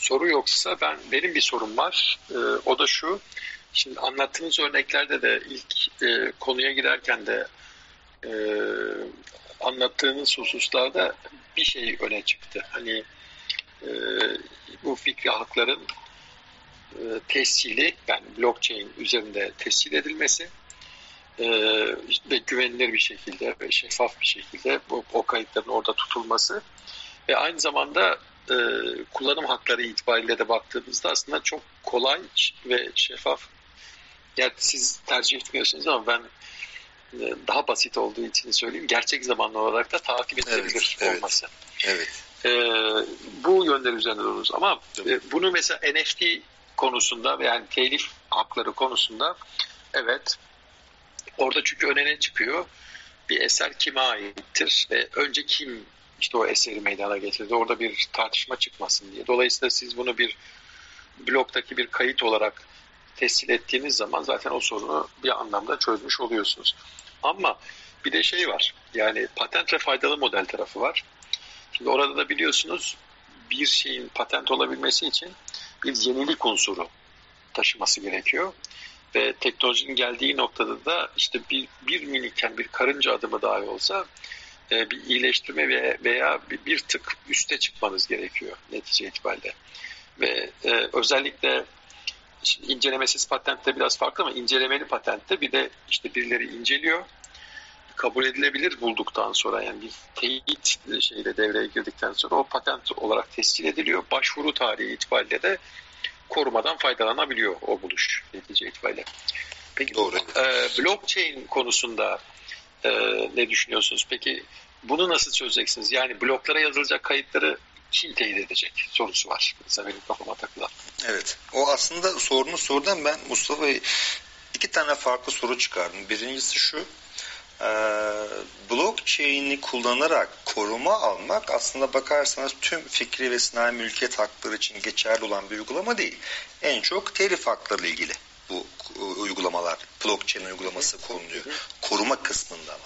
Soru yoksa ben benim bir sorum var. E, o da şu. Şimdi anlattığınız örneklerde de ilk e, konuya girerken de e, anlattığınız hususlarda bir şey öne çıktı. Hani e, bu fikri hakların e, tescili yani blockchain üzerinde tescil edilmesi e, ve güvenilir bir şekilde ve şeffaf bir şekilde bu, o kayıtların orada tutulması ve aynı zamanda e, kullanım hakları itibariyle de baktığımızda aslında çok kolay ve şeffaf. Yani siz tercih etmiyorsunuz ama ben e, daha basit olduğu için söyleyeyim. Gerçek zamanlı olarak da takip edilebilir evet, olması. Evet. E, bu yönler üzerinde dururuz. Ama e, bunu mesela NFT konusunda yani telif hakları konusunda evet orada çünkü önüne çıkıyor bir eser kime aittir ve önce kim işte o eseri meydana getirdi. Orada bir tartışma çıkmasın diye. Dolayısıyla siz bunu bir bloktaki bir kayıt olarak tescil ettiğiniz zaman zaten o sorunu bir anlamda çözmüş oluyorsunuz. Ama bir de şey var. Yani patent ve faydalı model tarafı var. Şimdi orada da biliyorsunuz bir şeyin patent olabilmesi için bir yenilik unsuru taşıması gerekiyor. Ve teknolojinin geldiği noktada da işte bir, bir miniken bir karınca adımı dahi olsa e, bir iyileştirme veya, veya bir, tık üste çıkmanız gerekiyor netice itibariyle. Ve e, özellikle şimdi incelemesiz patentte biraz farklı ama incelemeli patentte bir de işte birileri inceliyor, kabul edilebilir bulduktan sonra yani bir teyit şeyle devreye girdikten sonra o patent olarak tescil ediliyor. Başvuru tarihi itibariyle de korumadan faydalanabiliyor o buluş netice itibariyle. Peki Doğru. E, blockchain konusunda e, ne düşünüyorsunuz? Peki bunu nasıl çözeceksiniz? Yani bloklara yazılacak kayıtları kim teyit edecek sorusu var. Mesela benim kafama takılan. Evet. O aslında sorunu sorudan ben Mustafa iki tane farklı soru çıkardım. Birincisi şu. E, blockchain'i kullanarak koruma almak aslında bakarsanız tüm fikri ve sanayi mülkiyet hakları için geçerli olan bir uygulama değil. En çok telif hakları ile ilgili bu uygulamalar, blockchain uygulaması konuluyor. Koruma kısmında ama.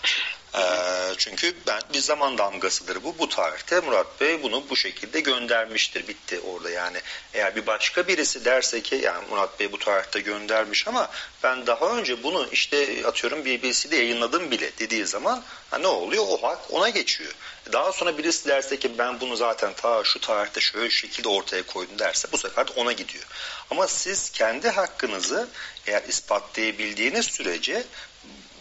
Ee, çünkü ben bir zaman damgasıdır bu. Bu tarihte Murat Bey bunu bu şekilde göndermiştir. Bitti orada yani. Eğer bir başka birisi derse ki yani Murat Bey bu tarihte göndermiş ama ben daha önce bunu işte atıyorum BBC'de yayınladım bile dediği zaman ha, ne oluyor? O hak ona geçiyor. Daha sonra birisi derse ki ben bunu zaten ta şu tarihte şöyle şekilde ortaya koydum derse bu sefer de ona gidiyor. Ama siz kendi hakkınızı eğer ispatlayabildiğiniz sürece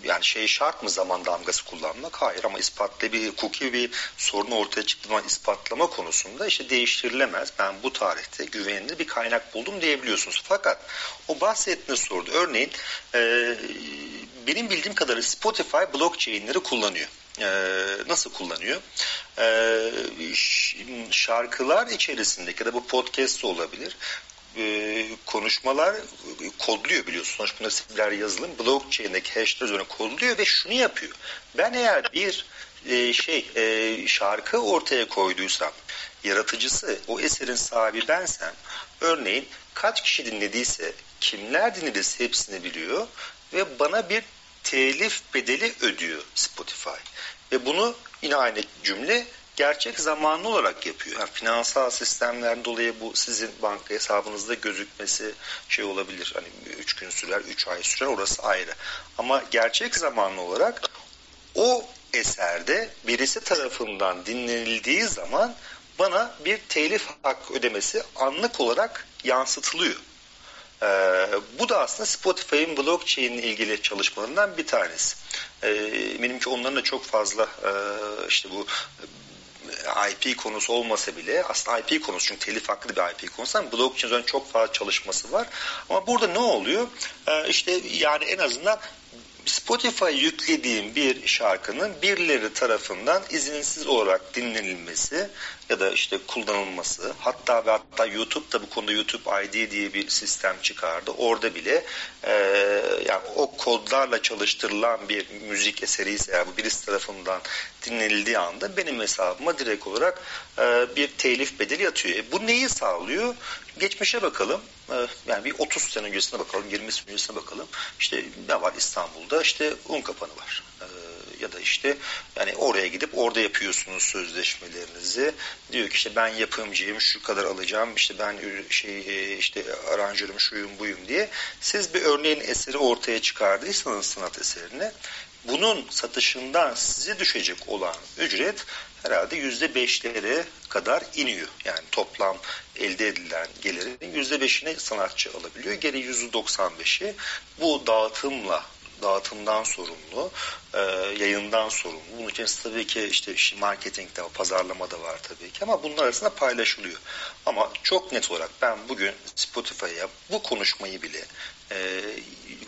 yani şey şart mı zaman damgası kullanmak? Hayır ama ispatlı bir hukuki bir sorun ortaya çıktığı zaman ispatlama konusunda işte değiştirilemez. Ben bu tarihte güvenilir bir kaynak buldum diyebiliyorsunuz. Fakat o bahsettiğiniz soruda örneğin e, benim bildiğim kadarıyla Spotify blockchain'leri kullanıyor. Ee, nasıl kullanıyor? Ee, şarkılar içerisindeki da bu podcast olabilir e, konuşmalar kodluyor biliyorsunuz. Sonuç bunlar sivriler yazılım blockchain'deki hashler üzerine kodluyor ve şunu yapıyor. Ben eğer bir e, şey e, şarkı ortaya koyduysam yaratıcısı o eserin sahibi bensem örneğin kaç kişi dinlediyse kimler dinlediyse hepsini biliyor ve bana bir telif bedeli ödüyor Spotify. Ve bunu yine aynı cümle gerçek zamanlı olarak yapıyor. Yani finansal sistemler dolayı bu sizin banka hesabınızda gözükmesi şey olabilir. Hani 3 gün sürer, 3 ay sürer orası ayrı. Ama gerçek zamanlı olarak o eserde birisi tarafından dinlenildiği zaman bana bir telif hak ödemesi anlık olarak yansıtılıyor. Ee, bu da aslında Spotify'ın blockchain ile ilgili çalışmalarından bir tanesi. Ee, eminim ki onların da çok fazla e, işte bu IP konusu olmasa bile aslında IP konusu çünkü telif haklı bir IP konusu ama blockchain üzerine çok fazla çalışması var. Ama burada ne oluyor? Ee, işte yani en azından Spotify yüklediğim bir şarkının birileri tarafından izinsiz olarak dinlenilmesi ya da işte kullanılması hatta ve hatta YouTube da bu konuda YouTube ID diye bir sistem çıkardı. Orada bile e, yani o kodlarla çalıştırılan bir müzik eseri ise eğer bu birisi tarafından dinlenildiği anda benim hesabıma direkt olarak e, bir telif bedeli yatıyor. E, bu neyi sağlıyor? Geçmişe bakalım. E, yani bir 30 sene öncesine bakalım, 20 sene öncesine bakalım. İşte ne var İstanbul'da? İşte un kapanı var. E, ya da işte yani oraya gidip orada yapıyorsunuz sözleşmelerinizi. Diyor ki işte ben yapımcıyım, şu kadar alacağım, işte ben şey e, işte aranjörüm, şuyum, buyum diye. Siz bir örneğin eseri ortaya çıkardıysanız sanat eserini bunun satışından size düşecek olan ücret herhalde yüzde beşlere kadar iniyor. Yani toplam elde edilen gelirin yüzde beşini sanatçı alabiliyor. Geri yüzde doksan beşi bu dağıtımla dağıtımdan sorumlu, e, yayından sorumlu. Bunun için tabii ki işte marketing de var, pazarlama da var tabii ki ama bunlar arasında paylaşılıyor. Ama çok net olarak ben bugün Spotify'a bu konuşmayı bile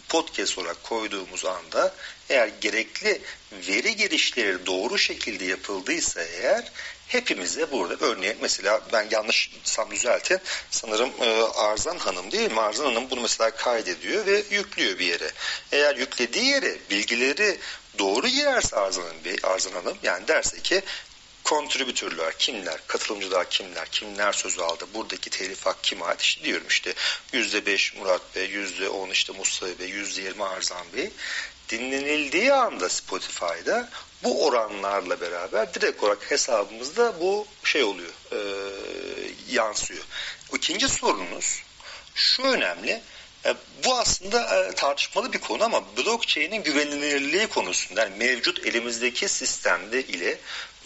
podcast olarak koyduğumuz anda eğer gerekli veri girişleri doğru şekilde yapıldıysa eğer hepimize burada örneğin mesela ben yanlışsam düzeltin sanırım e, Arzan Hanım değil mi? Arzan Hanım bunu mesela kaydediyor ve yüklüyor bir yere. Eğer yüklediği yere bilgileri doğru girerse Arzan Hanım, Arzan Hanım yani derse ki kontribütörler kimler, katılımcılar kimler, kimler söz aldı, buradaki telif hak kime ait? İşte diyorum işte yüzde beş Murat Bey, yüzde on işte Mustafa Bey, yüzde yirmi Arzan Bey. Dinlenildiği anda Spotify'da bu oranlarla beraber direkt olarak hesabımızda bu şey oluyor, e, yansıyor. İkinci sorunuz şu önemli, bu aslında e, tartışmalı bir konu ama blockchain'in güvenilirliği konusunda yani mevcut elimizdeki sistemde ile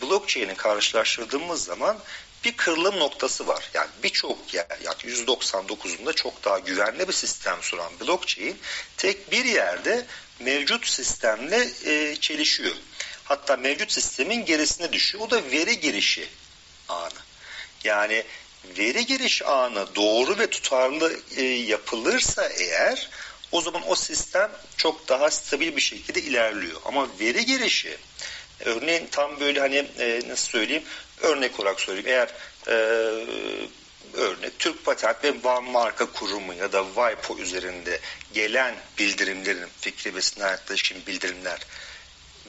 blockchain'i karşılaştırdığımız zaman bir kırılım noktası var. Yani birçok yer, yani %99'unda çok daha güvenli bir sistem sunan blockchain tek bir yerde mevcut sistemle e, çelişiyor. Hatta mevcut sistemin gerisine düşüyor. O da veri girişi anı. Yani veri giriş anı doğru ve tutarlı e, yapılırsa eğer o zaman o sistem çok daha stabil bir şekilde ilerliyor. Ama veri girişi örneğin tam böyle hani e, nasıl söyleyeyim örnek olarak söyleyeyim eğer e, örnek Türk Patent ve Van Marka Kurumu ya da WIPO üzerinde gelen bildirimlerin fikri ve ilişkin bildirimler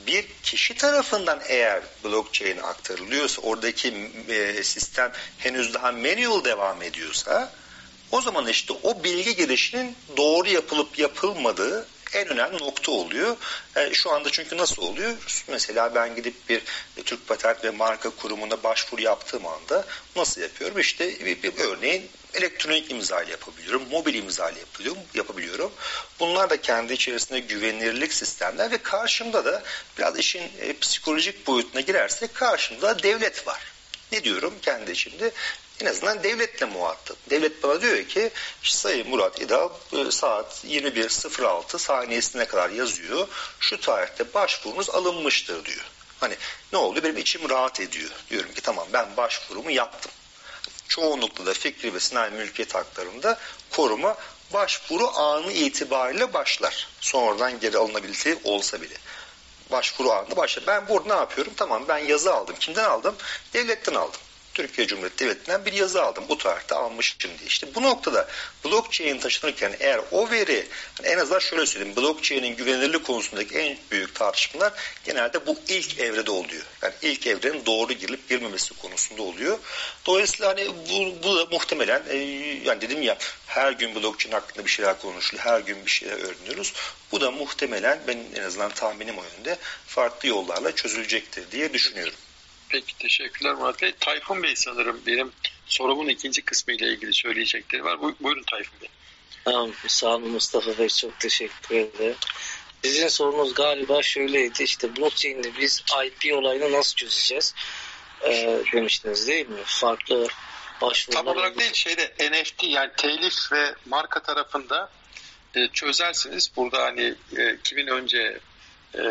bir kişi tarafından eğer blockchain aktarılıyorsa oradaki e, sistem henüz daha manual devam ediyorsa o zaman işte o bilgi girişinin doğru yapılıp yapılmadığı en önemli nokta oluyor. E, şu anda çünkü nasıl oluyor? Mesela ben gidip bir Türk Patent ve Marka Kurumu'na başvuru yaptığım anda nasıl yapıyorum? İşte bir, bir örneğin elektronik imza yapabiliyorum, mobil imza ile yapabiliyorum, yapabiliyorum. Bunlar da kendi içerisinde güvenilirlik sistemler ve karşımda da biraz işin e, psikolojik boyutuna girersek karşımda devlet var. Ne diyorum kendi içimde? En azından devletle muhatap. Devlet bana diyor ki Sayın Murat İdal e, saat 21.06 saniyesine kadar yazıyor. Şu tarihte başvurunuz alınmıştır diyor. Hani ne oldu? Benim içim rahat ediyor. Diyorum ki tamam ben başvurumu yaptım. Çoğunlukla da fikri ve sınai mülkiyet haklarında koruma başvuru anı itibariyle başlar. Sonradan geri alınabildiği olsa bile başvuru anında başlar. Ben burada ne yapıyorum? Tamam ben yazı aldım. Kimden aldım? Devletten aldım. Türkiye Cumhuriyeti Devleti'nden bir yazı aldım. Bu tarihte almışım diye. İşte bu noktada blockchain taşınırken eğer o veri hani en azından şöyle söyleyeyim blockchain'in güvenilirlik konusundaki en büyük tartışmalar genelde bu ilk evrede oluyor. Yani ilk evrenin doğru girilip girmemesi konusunda oluyor. Dolayısıyla hani bu, bu da muhtemelen e, yani dedim ya her gün blockchain hakkında bir şeyler konuşuluyor. Her gün bir şeyler öğreniyoruz. Bu da muhtemelen benim en azından tahminim o yönde farklı yollarla çözülecektir diye düşünüyorum. Peki teşekkürler Murat Bey. Tayfun Bey sanırım benim sorumun ikinci kısmı ile ilgili söyleyecekleri var. Buyurun Tayfun Bey. Tamam, sağ olun Mustafa Bey çok teşekkür ederim. Sizin sorunuz galiba şöyleydi işte blockchain'de biz IP olayını nasıl çözeceğiz ee, demiştiniz değil mi? Farklı başvurular. Tam olarak değil şeyde NFT yani telif ve marka tarafında e, çözersiniz. Burada hani e, kimin önce e,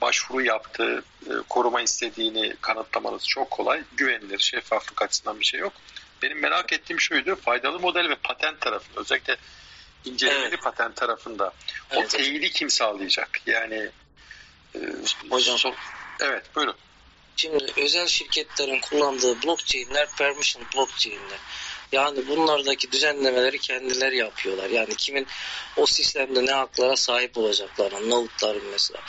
başvuru yaptığı, e, koruma istediğini kanıtlamanız çok kolay. Güvenilir, şeffaflık açısından bir şey yok. Benim merak ettiğim şuydu, faydalı model ve patent tarafında, özellikle incelemeli evet. patent tarafında evet. o teyidi kim sağlayacak? Yani e, Hocam, so evet buyurun. Şimdi özel şirketlerin kullandığı blockchain'ler permission blockchain'ler. Yani bunlardaki düzenlemeleri kendileri yapıyorlar. Yani kimin o sistemde ne haklara sahip olacaklarına, node'ların mesela.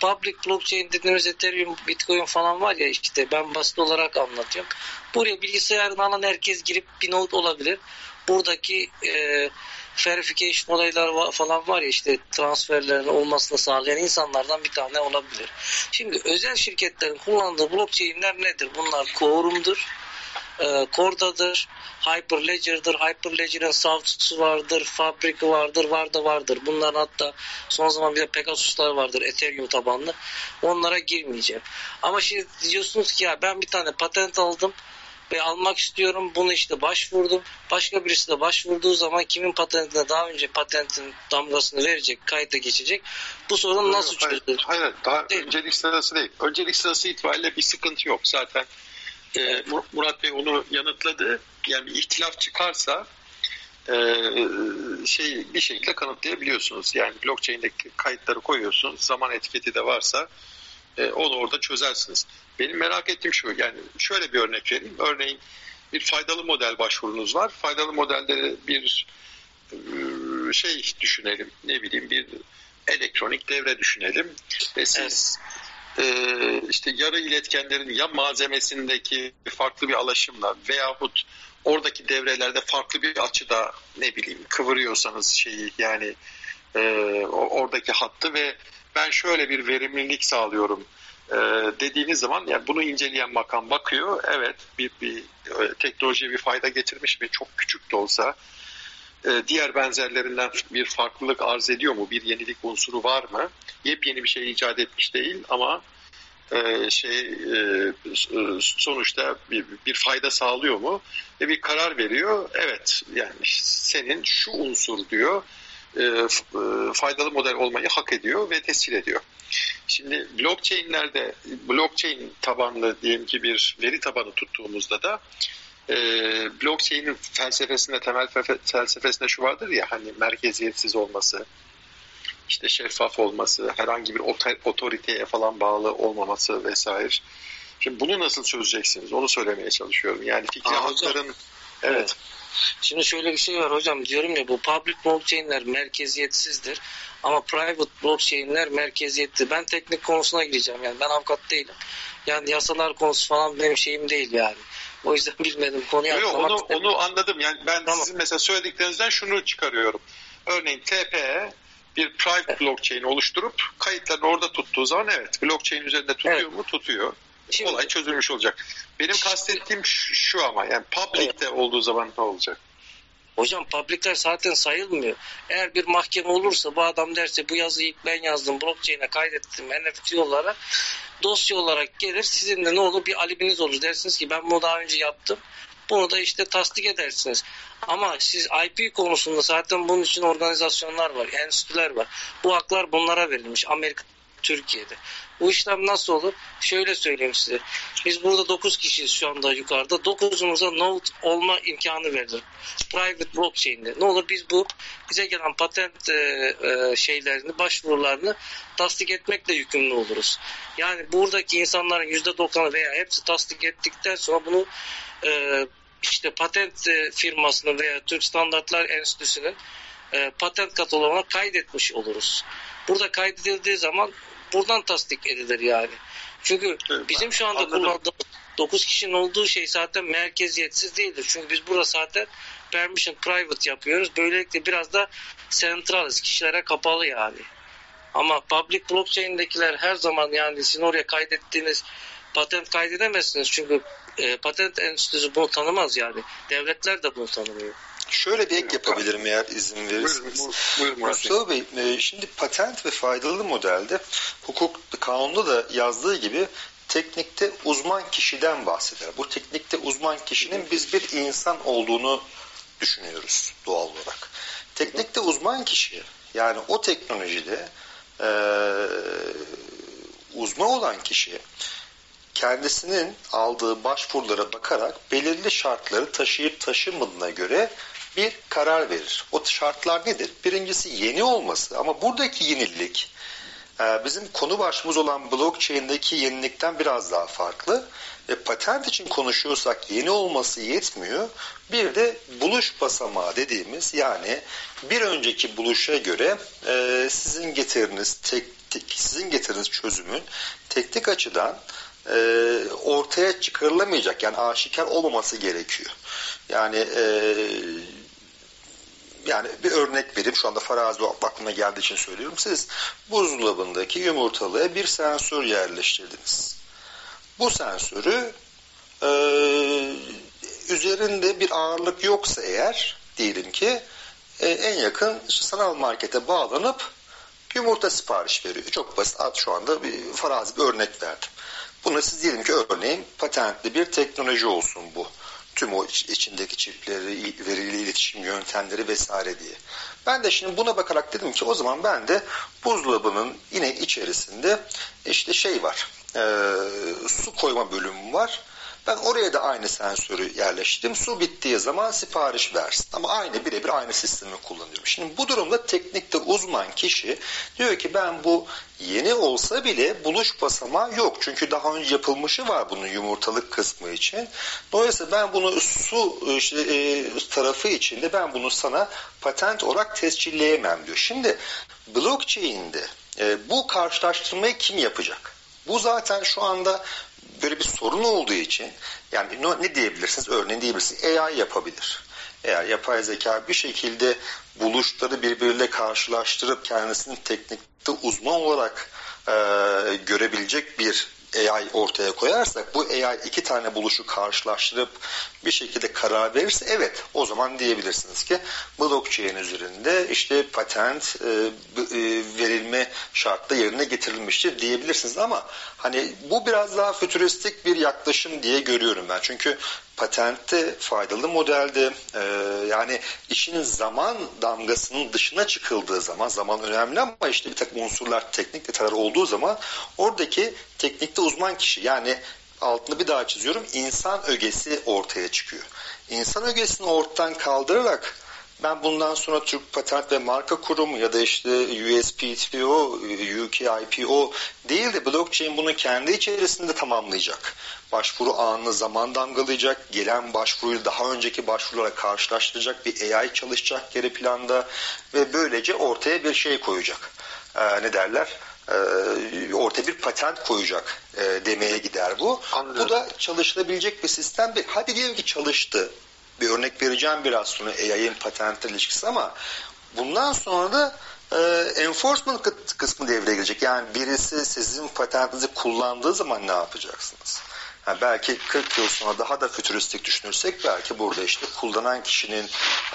Public blockchain dediğimiz Ethereum, Bitcoin falan var ya işte ben basit olarak anlatıyorum. Buraya bilgisayarını alan herkes girip bir node olabilir. Buradaki e, verification olaylar falan var ya işte transferlerin olmasını sağlayan insanlardan bir tane olabilir. Şimdi özel şirketlerin kullandığı blockchain'ler nedir? Bunlar quorum'dur e, Corda'dır, Hyperledger'dır, Hyperledger'ın Salt'su vardır, Fabric vardır, var da vardır. Bunlar hatta son zaman bir de Pegasus'lar vardır Ethereum tabanlı. Onlara girmeyeceğim. Ama şimdi diyorsunuz ki ya ben bir tane patent aldım ve almak istiyorum. Bunu işte başvurdum. Başka birisi de başvurduğu zaman kimin patentine daha önce patentin damgasını verecek, kayıta geçecek. Bu sorun nasıl çözülür? Hayır, hayır, daha değil. öncelik sırası değil. Öncelik sırası itibariyle bir sıkıntı yok. Zaten e, Murat Bey onu yanıtladı. Yani bir ihtilaf çıkarsa e, şey bir şekilde kanıtlayabiliyorsunuz. Yani blockchain'deki kayıtları koyuyorsunuz. Zaman etiketi de varsa e, onu orada çözersiniz. Benim merak ettiğim şu yani şöyle bir örnek vereyim. Örneğin bir faydalı model başvurunuz var. Faydalı modelde bir e, şey düşünelim. Ne bileyim bir elektronik devre düşünelim. Ve siz evet işte yarı iletkenlerin ya malzemesindeki farklı bir alaşımla veyahut oradaki devrelerde farklı bir açıda ne bileyim kıvırıyorsanız şeyi yani e, oradaki hattı ve ben şöyle bir verimlilik sağlıyorum e, dediğiniz zaman yani bunu inceleyen makam bakıyor. Evet bir, bir e, teknolojiye bir fayda getirmiş ve çok küçük de olsa e, diğer benzerlerinden bir farklılık arz ediyor mu? Bir yenilik unsuru var mı? Yepyeni bir şey icat etmiş değil ama e, şey e, sonuçta bir, bir fayda sağlıyor mu? Ve bir karar veriyor. Evet yani senin şu unsur diyor e, faydalı model olmayı hak ediyor ve tescil ediyor. Şimdi blockchain'lerde blockchain tabanlı diyelim ki bir veri tabanı tuttuğumuzda da e, blockchain'in felsefesinde temel felsefesinde şu vardır ya hani merkeziyetsiz olması, işte şeffaf olması, herhangi bir otoriteye falan bağlı olmaması vesaire. Şimdi bunu nasıl çözeceksiniz? Onu söylemeye çalışıyorum. Yani fikri Aa, hakların hocam. evet. Şimdi şöyle bir şey var hocam diyorum ya bu public blockchain'ler merkeziyetsizdir ama private blockchain'ler merkeziyetli. Ben teknik konusuna gireceğim yani ben avukat değilim. Yani yasalar konusu falan benim şeyim değil yani. O yüzden bilmedim konuyu Yok onu, onu anladım. Yani ben tamam. sizin mesela söylediklerinizden şunu çıkarıyorum. Örneğin TPE bir private blockchain oluşturup kayıtlarını orada tuttuğu zaman evet blockchain üzerinde tutuyor evet. mu? Tutuyor. Şimdi, Olay çözülmüş olacak. Benim kastettiğim şu ama yani public'te evet. olduğu zaman ne olacak? Hocam publikler zaten sayılmıyor. Eğer bir mahkeme olursa bu adam derse bu yazıyı ben yazdım blockchain'e kaydettim NFT olarak dosya olarak gelir sizin de ne olur bir alibiniz olur dersiniz ki ben bunu daha önce yaptım. Bunu da işte tasdik edersiniz. Ama siz IP konusunda zaten bunun için organizasyonlar var, enstitüler var. Bu haklar bunlara verilmiş. Amerika Türkiye'de. Bu işlem nasıl olur? Şöyle söyleyeyim size. Biz burada 9 kişiyiz şu anda yukarıda. 9'umuza node olma imkanı verilir. Private blockchain'de. Ne olur biz bu bize gelen patent e, e, şeylerini, başvurularını tasdik etmekle yükümlü oluruz. Yani buradaki insanların %90'ı veya hepsi tasdik ettikten sonra bunu e, işte patent e, firmasının veya Türk Standartlar Enstitüsü'nün e, patent kataloğuna kaydetmiş oluruz. Burada kaydedildiği zaman buradan tasdik edilir yani. Çünkü bizim şu anda kullandığımız 9 kişinin olduğu şey zaten merkeziyetsiz değildir. Çünkü biz burada zaten permission private yapıyoruz. Böylelikle biraz da centraliz. Kişilere kapalı yani. Ama public blockchain'dekiler her zaman yani sizin oraya kaydettiğiniz patent kaydedemezsiniz. Çünkü e, patent enstitüsü bunu tanımaz yani. Devletler de bunu tanımıyor. Şöyle bir ek yapabilirim eğer izin verirseniz. Buyurun, Mustafa Bey, e, şimdi patent ve faydalı modelde hukuk kanunda da yazdığı gibi teknikte uzman kişiden bahseder. Bu teknikte uzman kişinin biz bir insan olduğunu düşünüyoruz doğal olarak. Teknikte uzman kişi yani o teknolojide e, uzman olan kişi kendisinin aldığı başvurulara bakarak belirli şartları taşıyıp taşımadığına göre bir karar verir. O şartlar nedir? Birincisi yeni olması ama buradaki yenilik e, bizim konu başımız olan blockchain'deki yenilikten biraz daha farklı. Ve patent için konuşuyorsak yeni olması yetmiyor. Bir de buluş basamağı dediğimiz yani bir önceki buluşa göre e, sizin getiriniz tek, tek, sizin getiriniz çözümün teknik açıdan e, ortaya çıkarılamayacak yani aşikar olmaması gerekiyor. Yani e, yani bir örnek vereyim. Şu anda farazi aklıma geldiği için söylüyorum. Siz buzdolabındaki yumurtalığa bir sensör yerleştirdiniz. Bu sensörü e, üzerinde bir ağırlık yoksa eğer diyelim ki e, en yakın sanal markete bağlanıp yumurta sipariş veriyor. Çok basit. Ad şu anda bir farazi bir örnek verdim. Buna siz diyelim ki örneğin patentli bir teknoloji olsun bu tüm o içindeki çipleri, verili iletişim yöntemleri vesaire diye. Ben de şimdi buna bakarak dedim ki o zaman ben de buzdolabının yine içerisinde işte şey var, e, su koyma bölümü var ben oraya da aynı sensörü yerleştirdim. Su bittiği zaman sipariş versin. Ama aynı birebir aynı sistemi kullanıyorum. Şimdi bu durumda teknikte uzman kişi diyor ki ben bu yeni olsa bile buluş basamağı yok. Çünkü daha önce yapılmışı var bunun yumurtalık kısmı için. Dolayısıyla ben bunu su işte, e, tarafı içinde ben bunu sana patent olarak tescilleyemem diyor. Şimdi blockchain'de e, bu karşılaştırmayı kim yapacak? Bu zaten şu anda böyle bir sorun olduğu için yani ne diyebilirsiniz? Örneğin diyebilirsiniz AI yapabilir. Eğer yapay zeka bir şekilde buluşları birbiriyle karşılaştırıp kendisini teknikte uzman olarak e, görebilecek bir AI ortaya koyarsak bu AI iki tane buluşu karşılaştırıp bir şekilde karar verirse evet o zaman diyebilirsiniz ki blockchain üzerinde işte patent e, e, verilme şartla yerine getirilmiştir diyebilirsiniz ama hani bu biraz daha fütüristik bir yaklaşım diye görüyorum ben. Çünkü patentte faydalı modelde e, yani işin zaman damgasının dışına çıkıldığı zaman zaman önemli ama işte bir takım unsurlar teknik detaylar olduğu zaman oradaki teknikte uzman kişi yani altını bir daha çiziyorum insan ögesi ortaya çıkıyor. İnsan ögesini ortadan kaldırarak ben bundan sonra Türk Patent ve Marka Kurumu ya da işte USPTO, UK IPO değil de blockchain bunu kendi içerisinde tamamlayacak. Başvuru anını zaman damgalayacak, gelen başvuruyu daha önceki başvurulara karşılaştıracak bir AI çalışacak geri planda ve böylece ortaya bir şey koyacak. Ee, ne derler? Ee, ortaya bir patent koyacak e, demeye gider bu. Anladım. Bu da çalışılabilecek bir sistem. Hadi diyelim ki çalıştı bir örnek vereceğim biraz sonra AI'ın patent ilişkisi ama bundan sonra da e, enforcement kısmı devreye girecek. Yani birisi sizin patentinizi kullandığı zaman ne yapacaksınız? Yani belki 40 yıl sonra daha da fütüristik düşünürsek belki burada işte kullanan kişinin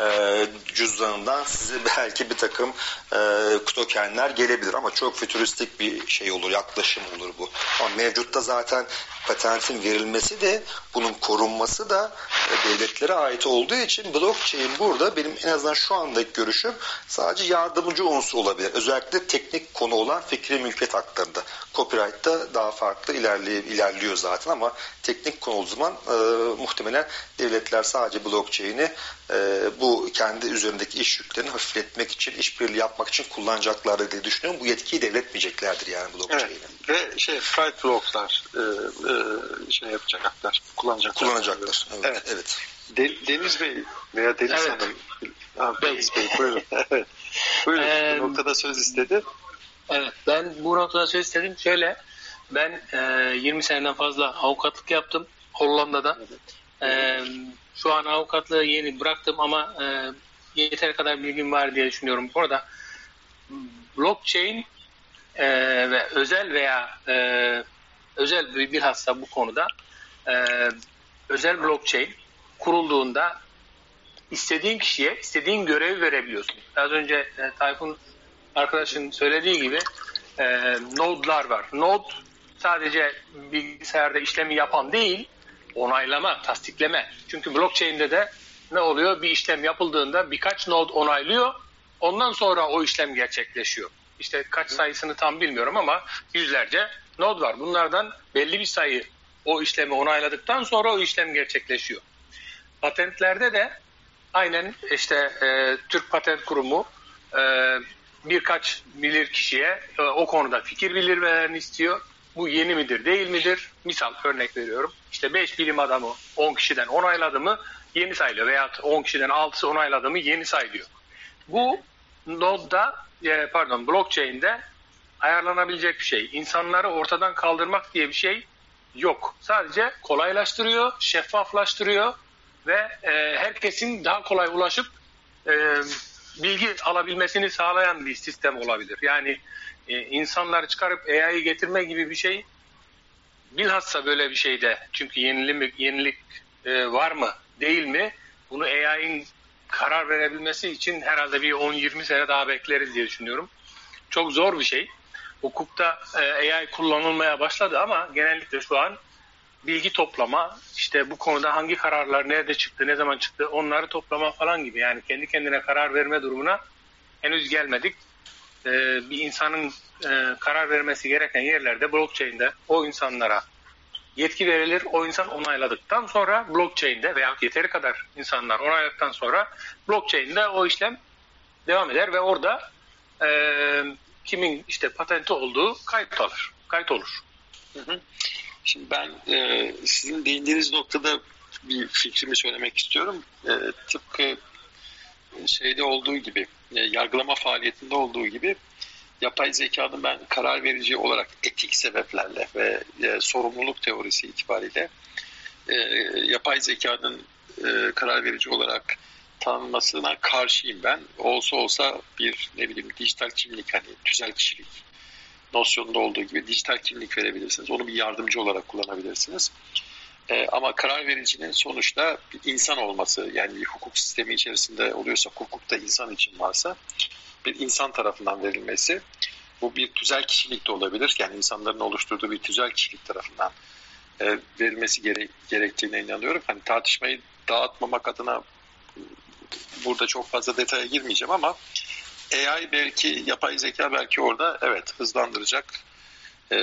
e, cüzdanından size belki bir takım e, tokenler gelebilir ama çok fütüristik bir şey olur, yaklaşım olur bu. Ama mevcutta zaten patentin verilmesi de bunun korunması da e, devletlere ait olduğu için blockchain burada benim en azından şu andaki görüşüm sadece yardımcı unsur olabilir. Özellikle teknik konu olan fikri mülkiyet haklarında. Copyright'ta daha farklı ilerliyor zaten ama teknik konu olduğu zaman e, muhtemelen devletler sadece blockchain'i e, bu kendi üzerindeki iş yüklerini hafifletmek için, işbirliği yapmak için kullanacaklar diye düşünüyorum. Bu yetkiyi devretmeyeceklerdir yani blockchain'i. Evet. Ve şey private blocklar e, e, şey yapacaklar, kullanacaklar. Kullanacaklar. Evet. evet. evet. De, Deniz Bey veya Deniz evet. Hanım. Ha, Deniz Bey buyurun. evet. Buyurun. Ee, bu noktada söz istedi. Evet. Ben bu noktada söz istedim. Şöyle ben e, 20 seneden fazla avukatlık yaptım Hollanda'da. E, şu an avukatlığı yeni bıraktım ama e, yeter kadar bilgim var diye düşünüyorum. Burada blockchain e, ve özel veya e, özel bilhassa bu konuda e, özel blockchain kurulduğunda istediğin kişiye istediğin görevi verebiliyorsun. Az önce e, Tayfun arkadaşın söylediği gibi e, node'lar var. Node sadece bilgisayarda işlemi yapan değil, onaylama, tasdikleme. Çünkü blockchain'de de ne oluyor? Bir işlem yapıldığında birkaç node onaylıyor. Ondan sonra o işlem gerçekleşiyor. İşte kaç sayısını tam bilmiyorum ama yüzlerce node var. Bunlardan belli bir sayı o işlemi onayladıktan sonra o işlem gerçekleşiyor. Patentlerde de aynen işte e, Türk Patent Kurumu e, birkaç bilir kişiye e, o konuda fikir bildirmelerini istiyor. Bu yeni midir değil midir? Misal örnek veriyorum. İşte 5 bilim adamı 10 kişiden onayladı mı yeni sayılıyor. Veya 10 kişiden 6'sı onayladı mı yeni sayılıyor. Bu nodda e, pardon blockchain'de ayarlanabilecek bir şey. İnsanları ortadan kaldırmak diye bir şey yok. Sadece kolaylaştırıyor, şeffaflaştırıyor ve e, herkesin daha kolay ulaşıp e, bilgi alabilmesini sağlayan bir sistem olabilir. Yani e, insanları çıkarıp AI'yi getirme gibi bir şey bilhassa böyle bir şeyde çünkü yenilik, yenilik var mı değil mi bunu AI'nin karar verebilmesi için herhalde bir 10-20 sene daha bekleriz diye düşünüyorum. Çok zor bir şey. Hukukta e, AI kullanılmaya başladı ama genellikle şu an bilgi toplama, işte bu konuda hangi kararlar nerede çıktı, ne zaman çıktı onları toplama falan gibi. Yani kendi kendine karar verme durumuna henüz gelmedik. Ee, bir insanın e, karar vermesi gereken yerlerde blockchain'de o insanlara yetki verilir. O insan onayladıktan sonra blockchain'de veya yeteri kadar insanlar onayladıktan sonra blockchain'de o işlem devam eder ve orada e, kimin işte patenti olduğu kayıt alır. Kayıt olur. Hı hı. Şimdi ben e, sizin değindiğiniz noktada bir fikrimi söylemek istiyorum. E, tıpkı şeyde olduğu gibi, e, yargılama faaliyetinde olduğu gibi yapay zekanın ben karar verici olarak etik sebeplerle ve e, sorumluluk teorisi itibariyle e, yapay zekanın karar verici olarak tanınmasına karşıyım ben. Olsa olsa bir ne bileyim dijital kimlik hani tüzel kişilik nosyonunda olduğu gibi dijital kimlik verebilirsiniz. Onu bir yardımcı olarak kullanabilirsiniz. E, ama karar vericinin sonuçta bir insan olması yani bir hukuk sistemi içerisinde oluyorsa hukukta insan için varsa bir insan tarafından verilmesi bu bir tüzel kişilik de olabilir. Yani insanların oluşturduğu bir tüzel kişilik tarafından e, verilmesi gere gerektiğine inanıyorum. Hani tartışmayı dağıtmamak adına burada çok fazla detaya girmeyeceğim ama AI belki yapay zeka belki orada evet hızlandıracak e,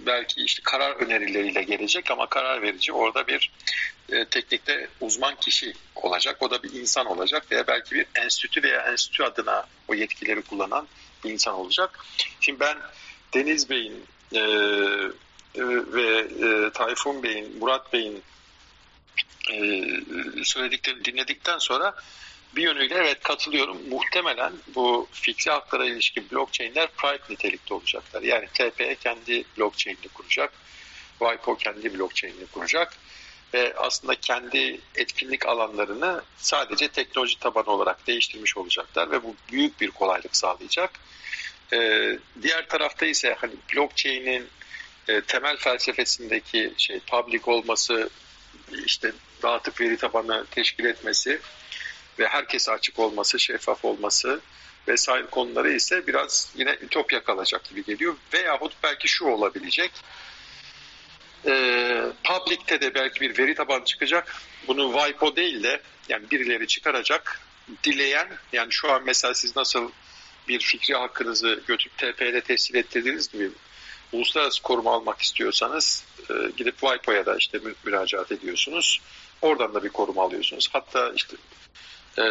belki işte karar önerileriyle gelecek ama karar verici orada bir e, teknikte uzman kişi olacak. O da bir insan olacak veya belki bir enstitü veya enstitü adına o yetkileri kullanan bir insan olacak. Şimdi ben Deniz Bey'in e, e, ve e, Tayfun Bey'in, Murat Bey'in e, söylediklerini dinledikten sonra bir yönüyle evet katılıyorum. Muhtemelen bu fikri haklara ilişkin blockchain'ler private nitelikte olacaklar. Yani TP kendi blockchain'ini kuracak. WIPO kendi blockchain'ini kuracak. Ve aslında kendi etkinlik alanlarını sadece teknoloji tabanı olarak değiştirmiş olacaklar ve bu büyük bir kolaylık sağlayacak. Ee, diğer tarafta ise hani blockchain'in e, temel felsefesindeki şey public olması, işte dağıtık veri tabanı teşkil etmesi ve herkese açık olması, şeffaf olması vesaire konuları ise biraz yine ütopya kalacak gibi geliyor. Veyahut belki şu olabilecek. E, public'te de belki bir veri tabanı çıkacak. Bunu WIPO değil de yani birileri çıkaracak. Dileyen yani şu an mesela siz nasıl bir fikri hakkınızı götürüp TP'de teslim ettirdiğiniz gibi uluslararası koruma almak istiyorsanız e, gidip WIPO'ya da işte müracaat ediyorsunuz. Oradan da bir koruma alıyorsunuz. Hatta işte e,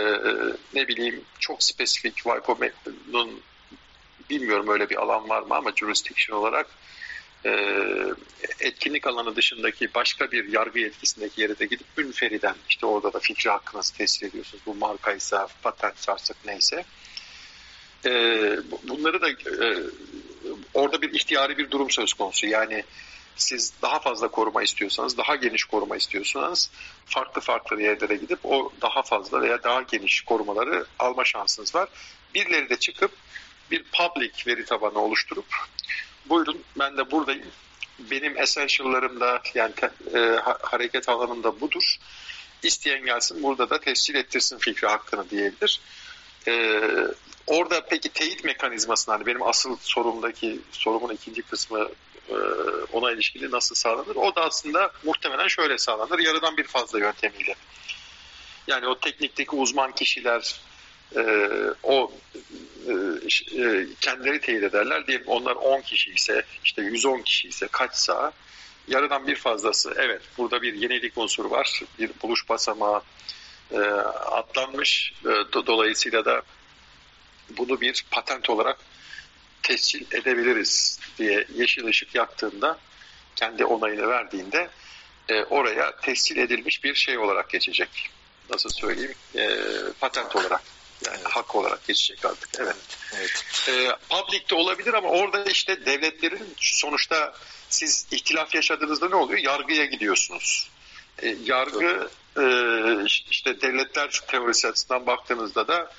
ne bileyim çok spesifik WIPO'nun bilmiyorum öyle bir alan var mı ama jurisdiction olarak e, etkinlik alanı dışındaki başka bir yargı yetkisindeki yere de gidip münferiden işte orada da fikri hakkınızı teslim ediyorsunuz. Bu markaysa, patent artık neyse. E, bunları da e, orada bir ihtiyari bir durum söz konusu. Yani siz daha fazla koruma istiyorsanız, daha geniş koruma istiyorsanız farklı farklı yerlere gidip o daha fazla veya daha geniş korumaları alma şansınız var. Birileri de çıkıp bir public veri tabanı oluşturup buyurun ben de buradayım. Benim essential'larımda yani te, e, hareket alanımda budur. İsteyen gelsin burada da tescil ettirsin fikri hakkını diyebilir. E, orada peki teyit mekanizmasını hani benim asıl sorumdaki sorumun ikinci kısmı e, ona ilişkili nasıl sağlanır? O da aslında muhtemelen şöyle sağlanır. Yarıdan bir fazla yöntemiyle. Yani o teknikteki uzman kişiler e, o e, e, kendileri teyit ederler. Diyelim onlar 10 kişi ise işte 110 kişi ise kaçsa yarıdan bir fazlası evet burada bir yenilik unsuru var. Bir buluş basamağı atlanmış. Dolayısıyla da bunu bir patent olarak tescil edebiliriz diye yeşil ışık yaktığında kendi onayını verdiğinde e, oraya tescil edilmiş bir şey olarak geçecek. Nasıl söyleyeyim? E, patent olarak. Yani evet. hak olarak geçecek artık. Evet. evet. E, public'te olabilir ama orada işte devletlerin sonuçta siz ihtilaf yaşadığınızda ne oluyor? Yargıya gidiyorsunuz. E, yargı e, işte devletler teorisi açısından baktığınızda da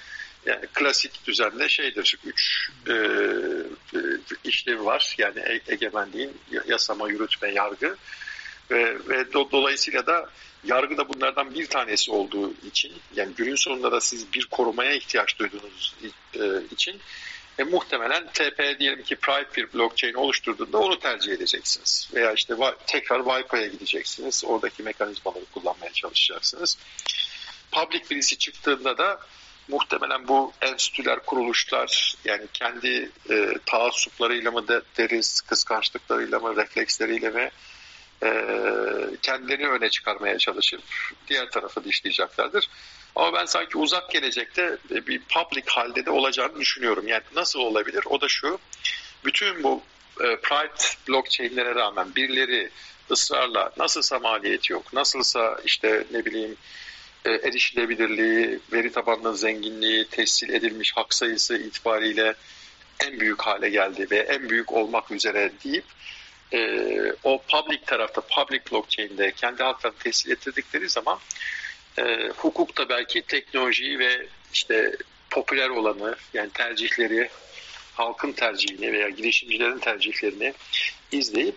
yani klasik düzende şeydir, üç e, e, işlevi var. Yani e, egemenliğin yasama, yürütme, yargı ve, ve do, dolayısıyla da yargı da bunlardan bir tanesi olduğu için yani günün sonunda da siz bir korumaya ihtiyaç duyduğunuz e, için e, muhtemelen TP diyelim ki private bir blockchain oluşturduğunda onu tercih edeceksiniz. Veya işte tekrar WIPO'ya gideceksiniz. Oradaki mekanizmaları kullanmaya çalışacaksınız. Public birisi çıktığında da muhtemelen bu enstitüler, kuruluşlar yani kendi e, taassuplarıyla mı de, deriz, kıskançlıklarıyla mı, refleksleriyle mi e, kendilerini öne çıkarmaya çalışıp diğer tarafı dişleyeceklerdir. Ama ben sanki uzak gelecekte bir public halde de olacağını düşünüyorum. Yani nasıl olabilir? O da şu, bütün bu e, private blockchain'lere rağmen birileri ısrarla nasılsa maliyeti yok, nasılsa işte ne bileyim e, erişilebilirliği, veri tabanının zenginliği, tescil edilmiş hak sayısı itibariyle en büyük hale geldi ve en büyük olmak üzere deyip e, o public tarafta, public blockchain'de kendi haklarını tescil ettirdikleri zaman e, hukukta belki teknolojiyi ve işte popüler olanı yani tercihleri halkın tercihini veya girişimcilerin tercihlerini izleyip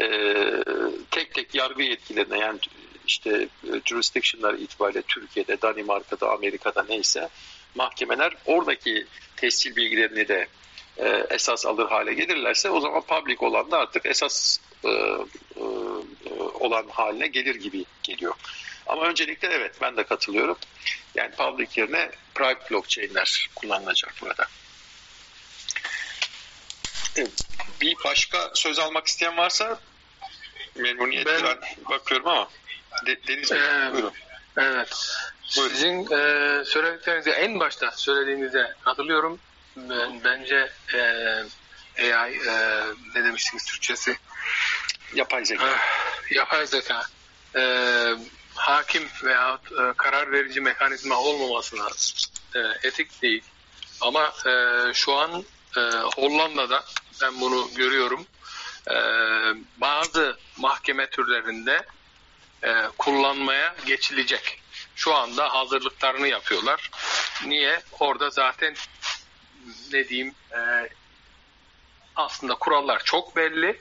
e, tek tek yargı yetkilerine yani işte e, jurisdiction'lar itibariyle Türkiye'de, Danimarka'da, Amerika'da neyse mahkemeler oradaki tescil bilgilerini de e, esas alır hale gelirlerse o zaman public olan da artık esas e, e, olan haline gelir gibi geliyor. Ama öncelikle evet ben de katılıyorum. Yani public yerine private blockchain'ler kullanılacak burada. Bir başka söz almak isteyen varsa memnuniyetle ben bakıyorum ama Deniz Bey ee, buyurun. Evet. Buyurun. Sizin e, söylediklerinize en başta söylediğinize hatırlıyorum. Ben, bence e, AI e, ne demiştiniz Türkçesi? Yapay zeka. E, yapay zeka. E, hakim veya e, karar verici mekanizma olmamasına e, etik değil. Ama e, şu an e, Hollanda'da ben bunu görüyorum. E, bazı mahkeme türlerinde e, kullanmaya geçilecek. Şu anda hazırlıklarını yapıyorlar. Niye? Orada zaten ne diyeyim e, aslında kurallar çok belli.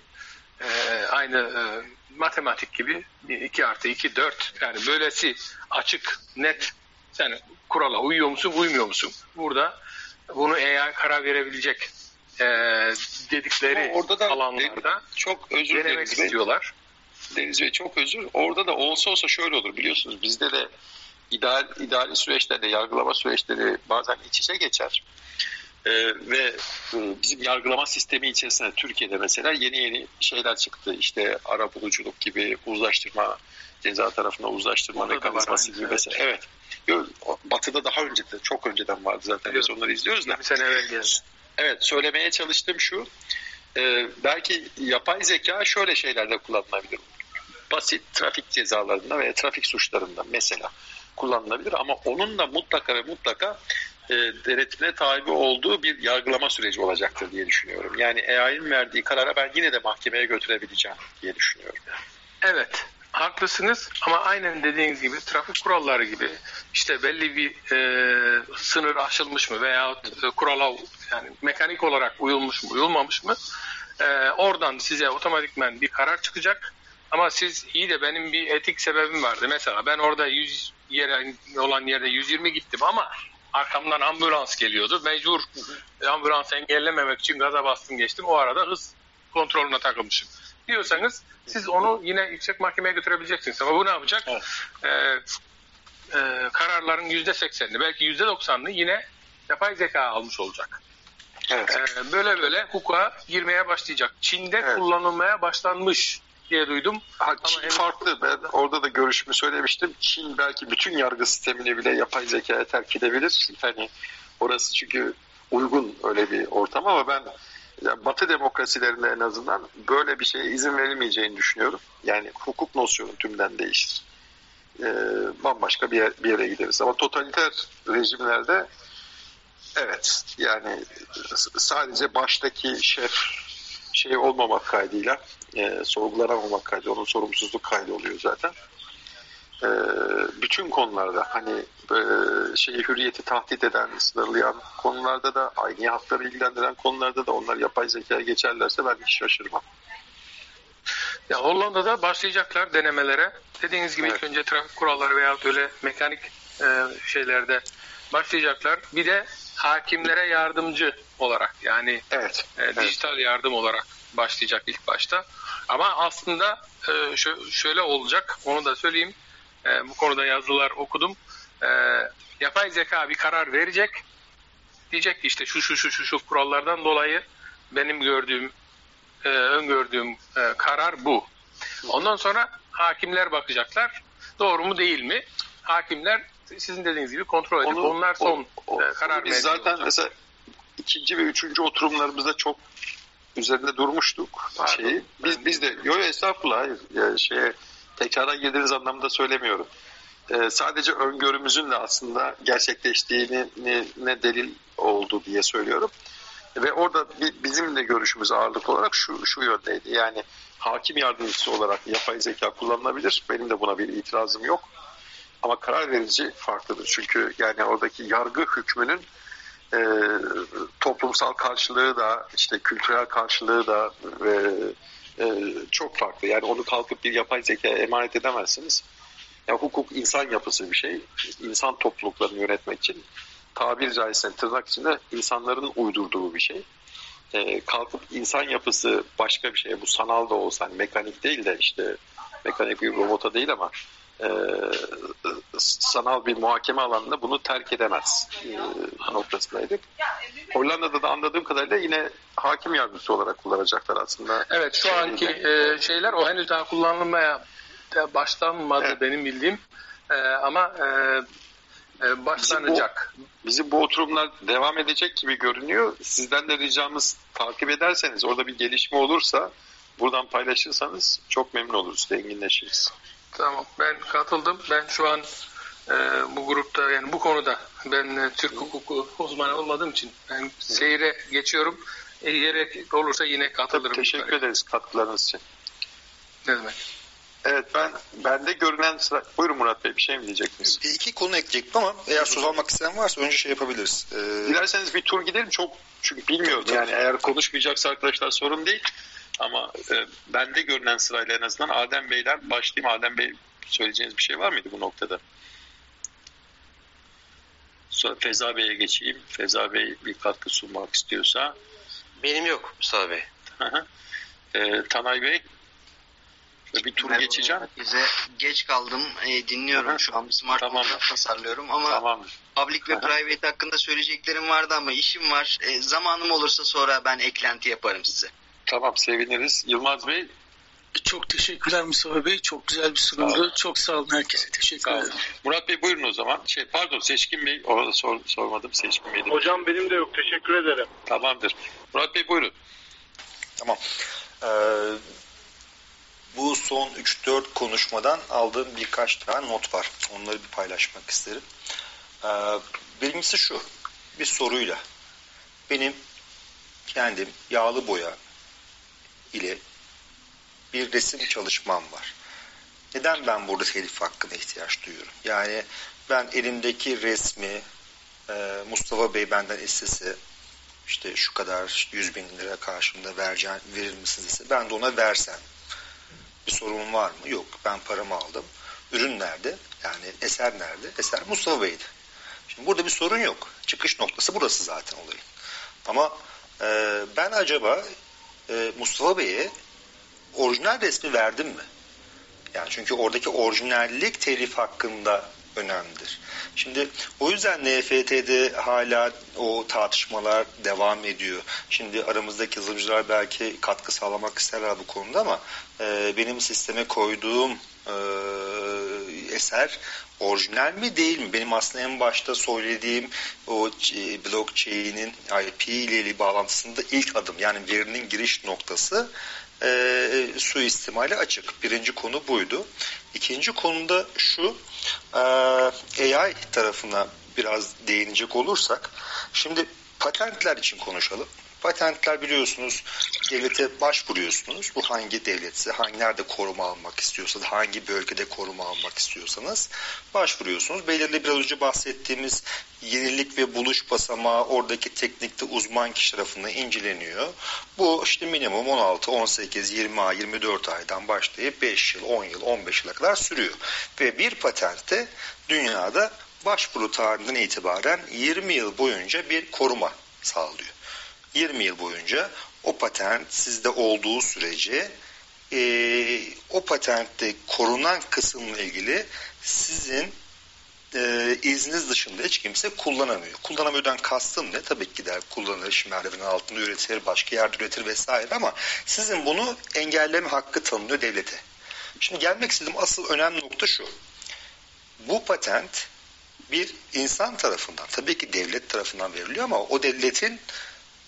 E, aynı e, matematik gibi 2 artı 2 4 yani böylesi açık net sen kurala uyuyor musun uymuyor musun? Burada bunu AI karar verebilecek e, dedikleri orada da alanlarda çok özür denemek istiyorlar. Deniz Bey çok özür. Orada da olsa olsa şöyle olur biliyorsunuz bizde de ideal ideal süreçlerde yargılama süreçleri bazen iç içe geçer. Ee, ve e, bizim yargılama sistemi içerisinde Türkiye'de mesela yeni yeni şeyler çıktı. İşte ara buluculuk gibi uzlaştırma ceza tarafına uzlaştırma Orada mekanizması gibi mesela. Evet. evet. Batı'da daha önce de çok önceden vardı zaten. Biz onları izliyoruz da. Bir sene evvel geldi. Evet söylemeye çalıştığım şu. E, belki yapay zeka şöyle şeylerde kullanılabilir. Basit trafik cezalarında veya trafik suçlarında mesela kullanılabilir ama onun da mutlaka ve mutlaka e, denetime tabi olduğu bir yargılama süreci olacaktır diye düşünüyorum. Yani AI'nin verdiği karara ben yine de mahkemeye götürebileceğim diye düşünüyorum. Evet, haklısınız ama aynen dediğiniz gibi trafik kuralları gibi işte belli bir e, sınır aşılmış mı veya e, kurala yani mekanik olarak uyulmuş mu uyulmamış mı e, oradan size otomatikmen bir karar çıkacak ama siz iyi de benim bir etik sebebim vardı. Mesela ben orada 100 yere olan yerde 120 gittim ama arkamdan ambulans geliyordu. Mecbur ambulans engellememek için gaza bastım geçtim. O arada hız kontrolüne takılmışım. Diyorsanız siz onu yine yüksek mahkemeye götürebileceksiniz. Ama bu ne yapacak? Evet. Ee, e, kararların %80'ini belki %90'ını yine yapay zeka almış olacak. Evet. Ee, böyle böyle hukuka girmeye başlayacak. Çin'de evet. kullanılmaya başlanmış diye duydum. Ha, Çin Ama farklı. Ben orada da görüşümü söylemiştim. Çin belki bütün yargı sistemini bile yapay zekaya terk edebilir. Hani orası çünkü uygun öyle bir ortam ama ben yani Batı demokrasilerinde en azından böyle bir şeye izin verilmeyeceğini düşünüyorum. Yani hukuk nosyonu tümden değişir. Ee, bambaşka bir, yer, bir yere gideriz. Ama totaliter rejimlerde evet yani sadece baştaki şef şey olmamak kaydıyla e, sorgulanamamak kaydı, onun sorumsuzluk kaydı oluyor zaten. E, bütün konularda hani e, şeyi hürriyeti tahdit eden, sınırlayan konularda da aynı hakları ilgilendiren konularda da onlar yapay zekaya geçerlerse ben hiç şaşırmam. Ya Hollanda'da başlayacaklar denemelere. Dediğiniz gibi evet. ilk önce trafik kuralları veya öyle mekanik e, şeylerde başlayacaklar. Bir de hakimlere yardımcı olarak yani evet, e, evet. dijital yardım olarak başlayacak ilk başta. Ama aslında e, şöyle olacak, onu da söyleyeyim. E, bu konuda yazılar okudum. E, yapay zeka bir karar verecek. Diyecek ki işte şu şu şu şu, şu kurallardan dolayı benim gördüğüm, öngördüğüm karar bu. Ondan sonra hakimler bakacaklar. Doğru mu değil mi? Hakimler sizin dediğiniz gibi kontrol edip onu, onlar son o, o, karar Biz zaten olacak. mesela ikinci ve üçüncü oturumlarımızda çok üzerinde durmuştuk şeyi. Biz biz de yo yo estağfurullah hayır. Yani şeye tekrara girdiğiniz anlamda söylemiyorum. Ee, sadece öngörümüzün de aslında gerçekleştiğini ne, ne delil oldu diye söylüyorum. Ve orada bizim de görüşümüz ağırlık olarak şu, şu yöndeydi. Yani hakim yardımcısı olarak yapay zeka kullanılabilir. Benim de buna bir itirazım yok. Ama karar verici farklıdır. Çünkü yani oradaki yargı hükmünün e, toplum hukuksal karşılığı da işte kültürel karşılığı da ve e, çok farklı. Yani onu kalkıp bir yapay zeka emanet edemezsiniz. Yani hukuk insan yapısı bir şey. İnsan topluluklarını yönetmek için tabir caizse tırnak içinde insanların uydurduğu bir şey. E, kalkıp insan yapısı başka bir şey. Bu sanal da olsa hani mekanik değil de işte mekanik bir robota değil ama e, sanal bir muhakeme alanında bunu terk edemez e, noktasındaydık. Hollanda'da da anladığım kadarıyla yine hakim yardımcısı olarak kullanacaklar aslında. Evet şu anki e, şeyler o henüz daha kullanılmaya başlanmadı evet. benim bildiğim e, ama e, e, başlanacak. Bizim bu, bizim bu oturumlar devam edecek gibi görünüyor. Sizden de ricamız takip ederseniz orada bir gelişme olursa buradan paylaşırsanız çok memnun oluruz, zenginleşiriz. Tamam ben katıldım. Ben şu an e, bu grupta yani bu konuda ben e, Türk hukuku uzmanı olmadığım için ben seyre geçiyorum. E, gerek olursa yine katılırım. Tabii, teşekkür ederiz katkılarınız için. Ne demek? Evet ben bende görünen sıra... Buyurun Murat Bey bir şey mi diyecektiniz? Bir iki konu ekleyecektim ama eğer söz almak isteyen varsa önce şey yapabiliriz. Ee... Dilerseniz bir tur gidelim çok çünkü bilmiyorum tabii, yani eğer konuşmayacaksa arkadaşlar sorun değil. Ama e, bende görünen sırayla en azından Adem Bey'den başlayayım. Adem Bey söyleyeceğiniz bir şey var mıydı bu noktada? Sonra Feza Bey'e geçeyim. Feza Bey bir katkı sunmak istiyorsa. Benim yok Mustafa Bey. e, Tanay Bey bir tur Merhaba, geçeceğim. Bize geç kaldım. E, dinliyorum şu an. Smart tamam. tasarlıyorum ama tamam. public ve private hakkında söyleyeceklerim vardı ama işim var. E, zamanım olursa sonra ben eklenti yaparım size. Tamam seviniriz. Yılmaz Bey çok teşekkürler Mustafa Bey. Çok güzel bir sunumdu. Sağ çok sağ olun herkese. Teşekkür ederim. Murat Bey buyurun o zaman. Şey pardon Seçkin Bey. Orada sor, sormadım. Seçkin Bey'di. Hocam benim de yok. Teşekkür ederim. Tamamdır. Murat Bey buyurun. Tamam. Ee, bu son 3-4 konuşmadan aldığım birkaç tane not var. Onları bir paylaşmak isterim. Ee, birincisi şu. Bir soruyla. Benim kendim yağlı boya ile bir resim çalışmam var. Neden ben burada telif hakkına ihtiyaç duyuyorum? Yani ben elimdeki resmi e, Mustafa Bey benden istese işte şu kadar işte 100 bin lira karşılığında vereceğim, verir misiniz ise ben de ona versem bir sorun var mı? Yok. Ben paramı aldım. Ürün nerede? Yani eser nerede? Eser Mustafa Bey'di. Şimdi burada bir sorun yok. Çıkış noktası burası zaten olayın. Ama e, ben acaba e, Mustafa Bey'e orijinal resmi verdim mi? Yani çünkü oradaki orijinallik telif hakkında önemlidir. Şimdi o yüzden NFT'de hala o tartışmalar devam ediyor. Şimdi aramızdaki yazılımcılar belki katkı sağlamak isterler bu konuda ama e, benim sisteme koyduğum e, eser orijinal mi değil mi? Benim aslında en başta söylediğim o blockchain'in IP ile bağlantısında ilk adım yani verinin giriş noktası e, suistimali açık. Birinci konu buydu. İkinci konuda şu e, AI tarafına biraz değinecek olursak şimdi patentler için konuşalım. Patentler biliyorsunuz devlete başvuruyorsunuz. Bu hangi devletse, hangi nerede koruma almak istiyorsanız, hangi bölgede koruma almak istiyorsanız başvuruyorsunuz. Belirli biraz önce bahsettiğimiz yenilik ve buluş basamağı oradaki teknikte uzman kişi tarafından inceleniyor. Bu işte minimum 16, 18, 20 ay, 24 aydan başlayıp 5 yıl, 10 yıl, 15 yıla kadar sürüyor. Ve bir patentte dünyada başvuru tarihinden itibaren 20 yıl boyunca bir koruma sağlıyor. 20 yıl boyunca o patent sizde olduğu sürece e, o patentte korunan kısımla ilgili sizin e, izniniz dışında hiç kimse kullanamıyor. Kullanamıyordan kastım ne? Tabii ki der kullanır, şimerlerin altında üretir, başka yerde üretir vesaire ama sizin bunu engelleme hakkı tanınıyor devlete. Şimdi gelmek istediğim asıl önemli nokta şu. Bu patent bir insan tarafından, tabii ki devlet tarafından veriliyor ama o devletin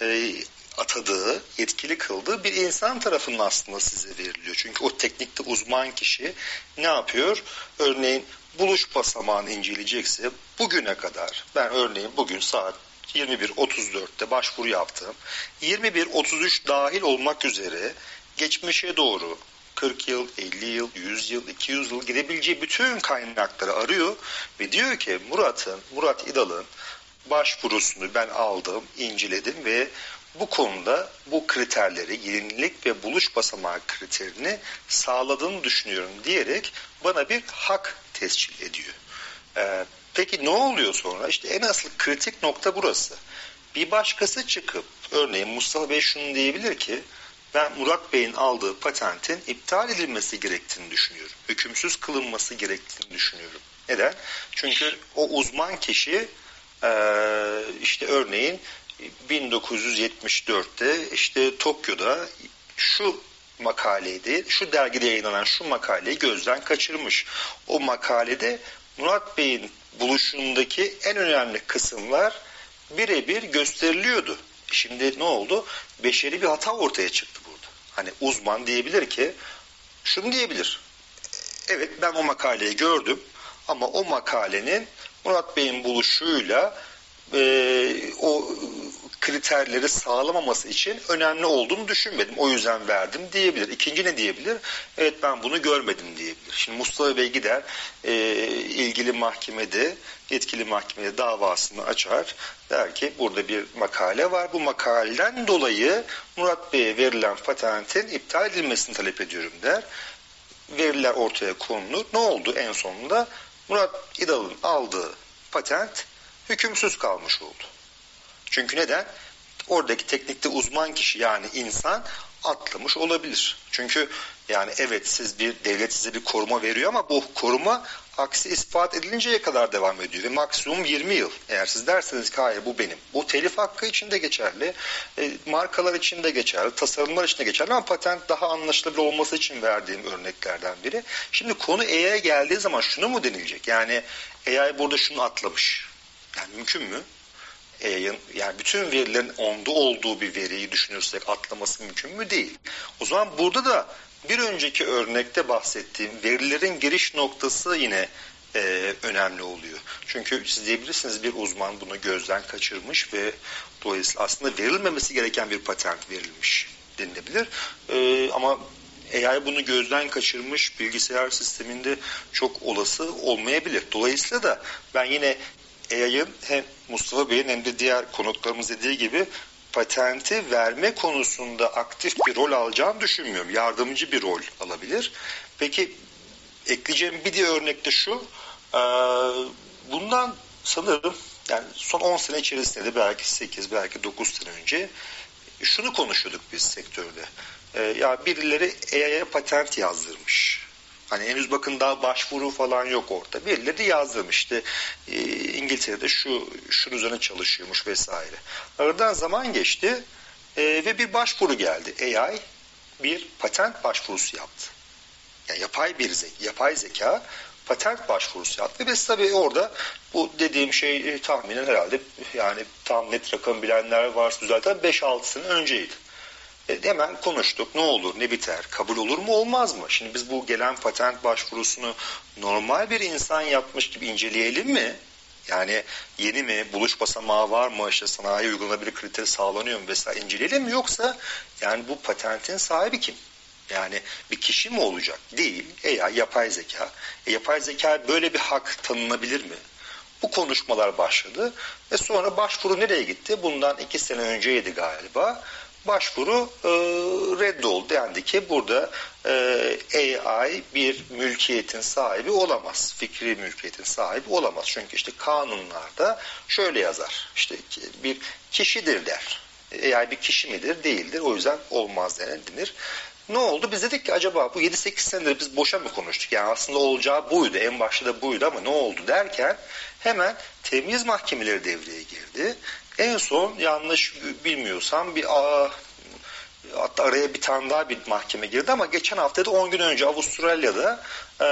e, atadığı, yetkili kıldığı bir insan tarafından aslında size veriliyor. Çünkü o teknikte uzman kişi ne yapıyor? Örneğin buluş basamağını inceleyecekse bugüne kadar ben örneğin bugün saat 21.34'te başvuru yaptım. 21.33 dahil olmak üzere geçmişe doğru 40 yıl, 50 yıl, 100 yıl, 200 yıl gidebileceği bütün kaynakları arıyor ve diyor ki Murat'ın, Murat İdal'ın başvurusunu ben aldım, inceledim ve bu konuda bu kriterleri, yenilik ve buluş basamağı kriterini sağladığını düşünüyorum diyerek bana bir hak tescil ediyor. Ee, peki ne oluyor sonra? İşte en asıl kritik nokta burası. Bir başkası çıkıp, örneğin Mustafa Bey şunu diyebilir ki, ben Murat Bey'in aldığı patentin iptal edilmesi gerektiğini düşünüyorum. Hükümsüz kılınması gerektiğini düşünüyorum. Neden? Çünkü o uzman kişi işte örneğin 1974'te işte Tokyo'da şu makaleydi, şu dergide yayınlanan şu makaleyi gözden kaçırmış. O makalede Murat Bey'in buluşundaki en önemli kısımlar birebir gösteriliyordu. Şimdi ne oldu? Beşeri bir hata ortaya çıktı burada. Hani uzman diyebilir ki, şunu diyebilir. Evet ben o makaleyi gördüm ama o makalenin Murat Bey'in buluşuyla e, o kriterleri sağlamaması için önemli olduğunu düşünmedim. O yüzden verdim diyebilir. İkinci ne diyebilir? Evet ben bunu görmedim diyebilir. Şimdi Mustafa Bey gider e, ilgili mahkemede yetkili mahkemede davasını açar. Der ki burada bir makale var. Bu makaleden dolayı Murat Bey'e verilen patentin iptal edilmesini talep ediyorum der. Veriler ortaya konulur. Ne oldu en sonunda? Murat İdal'ın aldığı patent hükümsüz kalmış oldu. Çünkü neden? Oradaki teknikte uzman kişi yani insan atlamış olabilir. Çünkü yani evet siz bir devlet size bir koruma veriyor ama bu koruma aksi ispat edilinceye kadar devam ediyor ve maksimum 20 yıl. Eğer siz derseniz ki hayır bu benim. Bu telif hakkı için de geçerli, e, markalar için de geçerli, tasarımlar için de geçerli ama patent daha anlaşılabilir olması için verdiğim örneklerden biri. Şimdi konu AI'ye geldiği zaman şunu mu denilecek? Yani AI burada şunu atlamış. Yani mümkün mü? AI'ın yani bütün verilerin onda olduğu bir veriyi düşünürsek atlaması mümkün mü? Değil. O zaman burada da bir önceki örnekte bahsettiğim verilerin giriş noktası yine e, önemli oluyor. Çünkü siz diyebilirsiniz bir uzman bunu gözden kaçırmış ve dolayısıyla aslında verilmemesi gereken bir patent verilmiş denilebilir. E, ama AI bunu gözden kaçırmış bilgisayar sisteminde çok olası olmayabilir. Dolayısıyla da ben yine AI'ın hem Mustafa Bey'in hem de diğer konuklarımız dediği gibi patenti verme konusunda aktif bir rol alacağını düşünmüyorum. Yardımcı bir rol alabilir. Peki ekleyeceğim bir diğer örnek de şu. Bundan sanırım yani son 10 sene içerisinde de belki 8 belki 9 sene önce şunu konuşuyorduk biz sektörde. Ya birileri AI'ye patent yazdırmış. Hani henüz bakın daha başvuru falan yok orada. Birileri yazdırmış işte e, İngiltere'de şu şunun üzerine çalışıyormuş vesaire. Aradan zaman geçti e, ve bir başvuru geldi. AI bir patent başvurusu yaptı. Yani yapay bir zeka, yapay zeka patent başvurusu yaptı. Biz tabii orada bu dediğim şey e, tahminen herhalde yani tam net rakam bilenler varsa düzelten 5-6 sene önceydi. E, hemen konuştuk. Ne olur, ne biter, kabul olur mu, olmaz mı? Şimdi biz bu gelen patent başvurusunu normal bir insan yapmış gibi inceleyelim mi? Yani yeni mi, buluş basamağı var mı, işte sanayi uygulanabilir kriteri sağlanıyor mu vesaire inceleyelim mi? Yoksa yani bu patentin sahibi kim? Yani bir kişi mi olacak? Değil. E ya yapay zeka. E, yapay zeka böyle bir hak tanınabilir mi? Bu konuşmalar başladı ve sonra başvuru nereye gitti? Bundan iki sene önceydi galiba başvuru e, reddoldu. Dendi ki burada e, AI bir mülkiyetin sahibi olamaz. Fikri mülkiyetin sahibi olamaz. Çünkü işte kanunlarda şöyle yazar. İşte bir kişidir der. AI bir kişi midir? Değildir. O yüzden olmaz denir. Ne oldu? Biz dedik ki acaba bu 7-8 senedir biz boşa mı konuştuk? Yani aslında olacağı buydu. En başta da buydu ama ne oldu derken hemen temyiz mahkemeleri devreye girdi. En son yanlış bilmiyorsam bir a, hatta araya bir tane daha bir mahkeme girdi ama geçen hafta da 10 gün önce Avustralya'da e,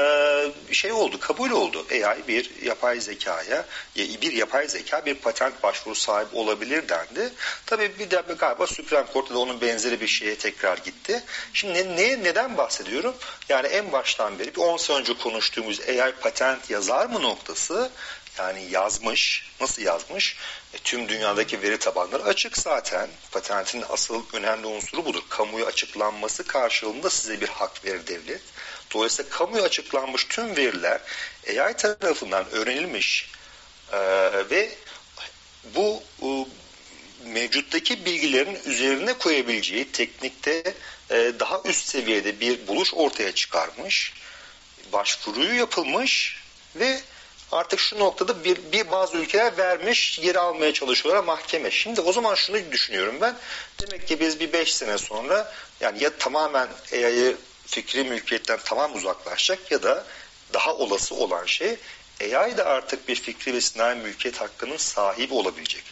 şey oldu, kabul oldu. AI bir yapay zekaya, bir yapay zeka bir patent başvuru sahibi olabilir dendi. Tabii bir de galiba Supreme Court'ta da onun benzeri bir şeye tekrar gitti. Şimdi ne, neden bahsediyorum? Yani en baştan beri bir 10 sene önce konuştuğumuz AI patent yazar mı noktası yani yazmış. Nasıl yazmış? E, tüm dünyadaki veri tabanları açık zaten. Patentin asıl önemli unsuru budur. Kamuya açıklanması karşılığında size bir hak verir devlet. Dolayısıyla kamuya açıklanmış tüm veriler AI tarafından öğrenilmiş e, ve bu e, mevcuttaki bilgilerin üzerine koyabileceği teknikte e, daha üst seviyede bir buluş ortaya çıkarmış, başvuruyu yapılmış ve artık şu noktada bir, bir bazı ülkeler vermiş, geri almaya çalışıyorlar mahkeme. Şimdi o zaman şunu düşünüyorum ben. Demek ki biz bir beş sene sonra yani ya tamamen AI'yı fikri mülkiyetten tamam uzaklaşacak ya da daha olası olan şey AI da artık bir fikri ve sinayi mülkiyet hakkının sahibi olabilecek.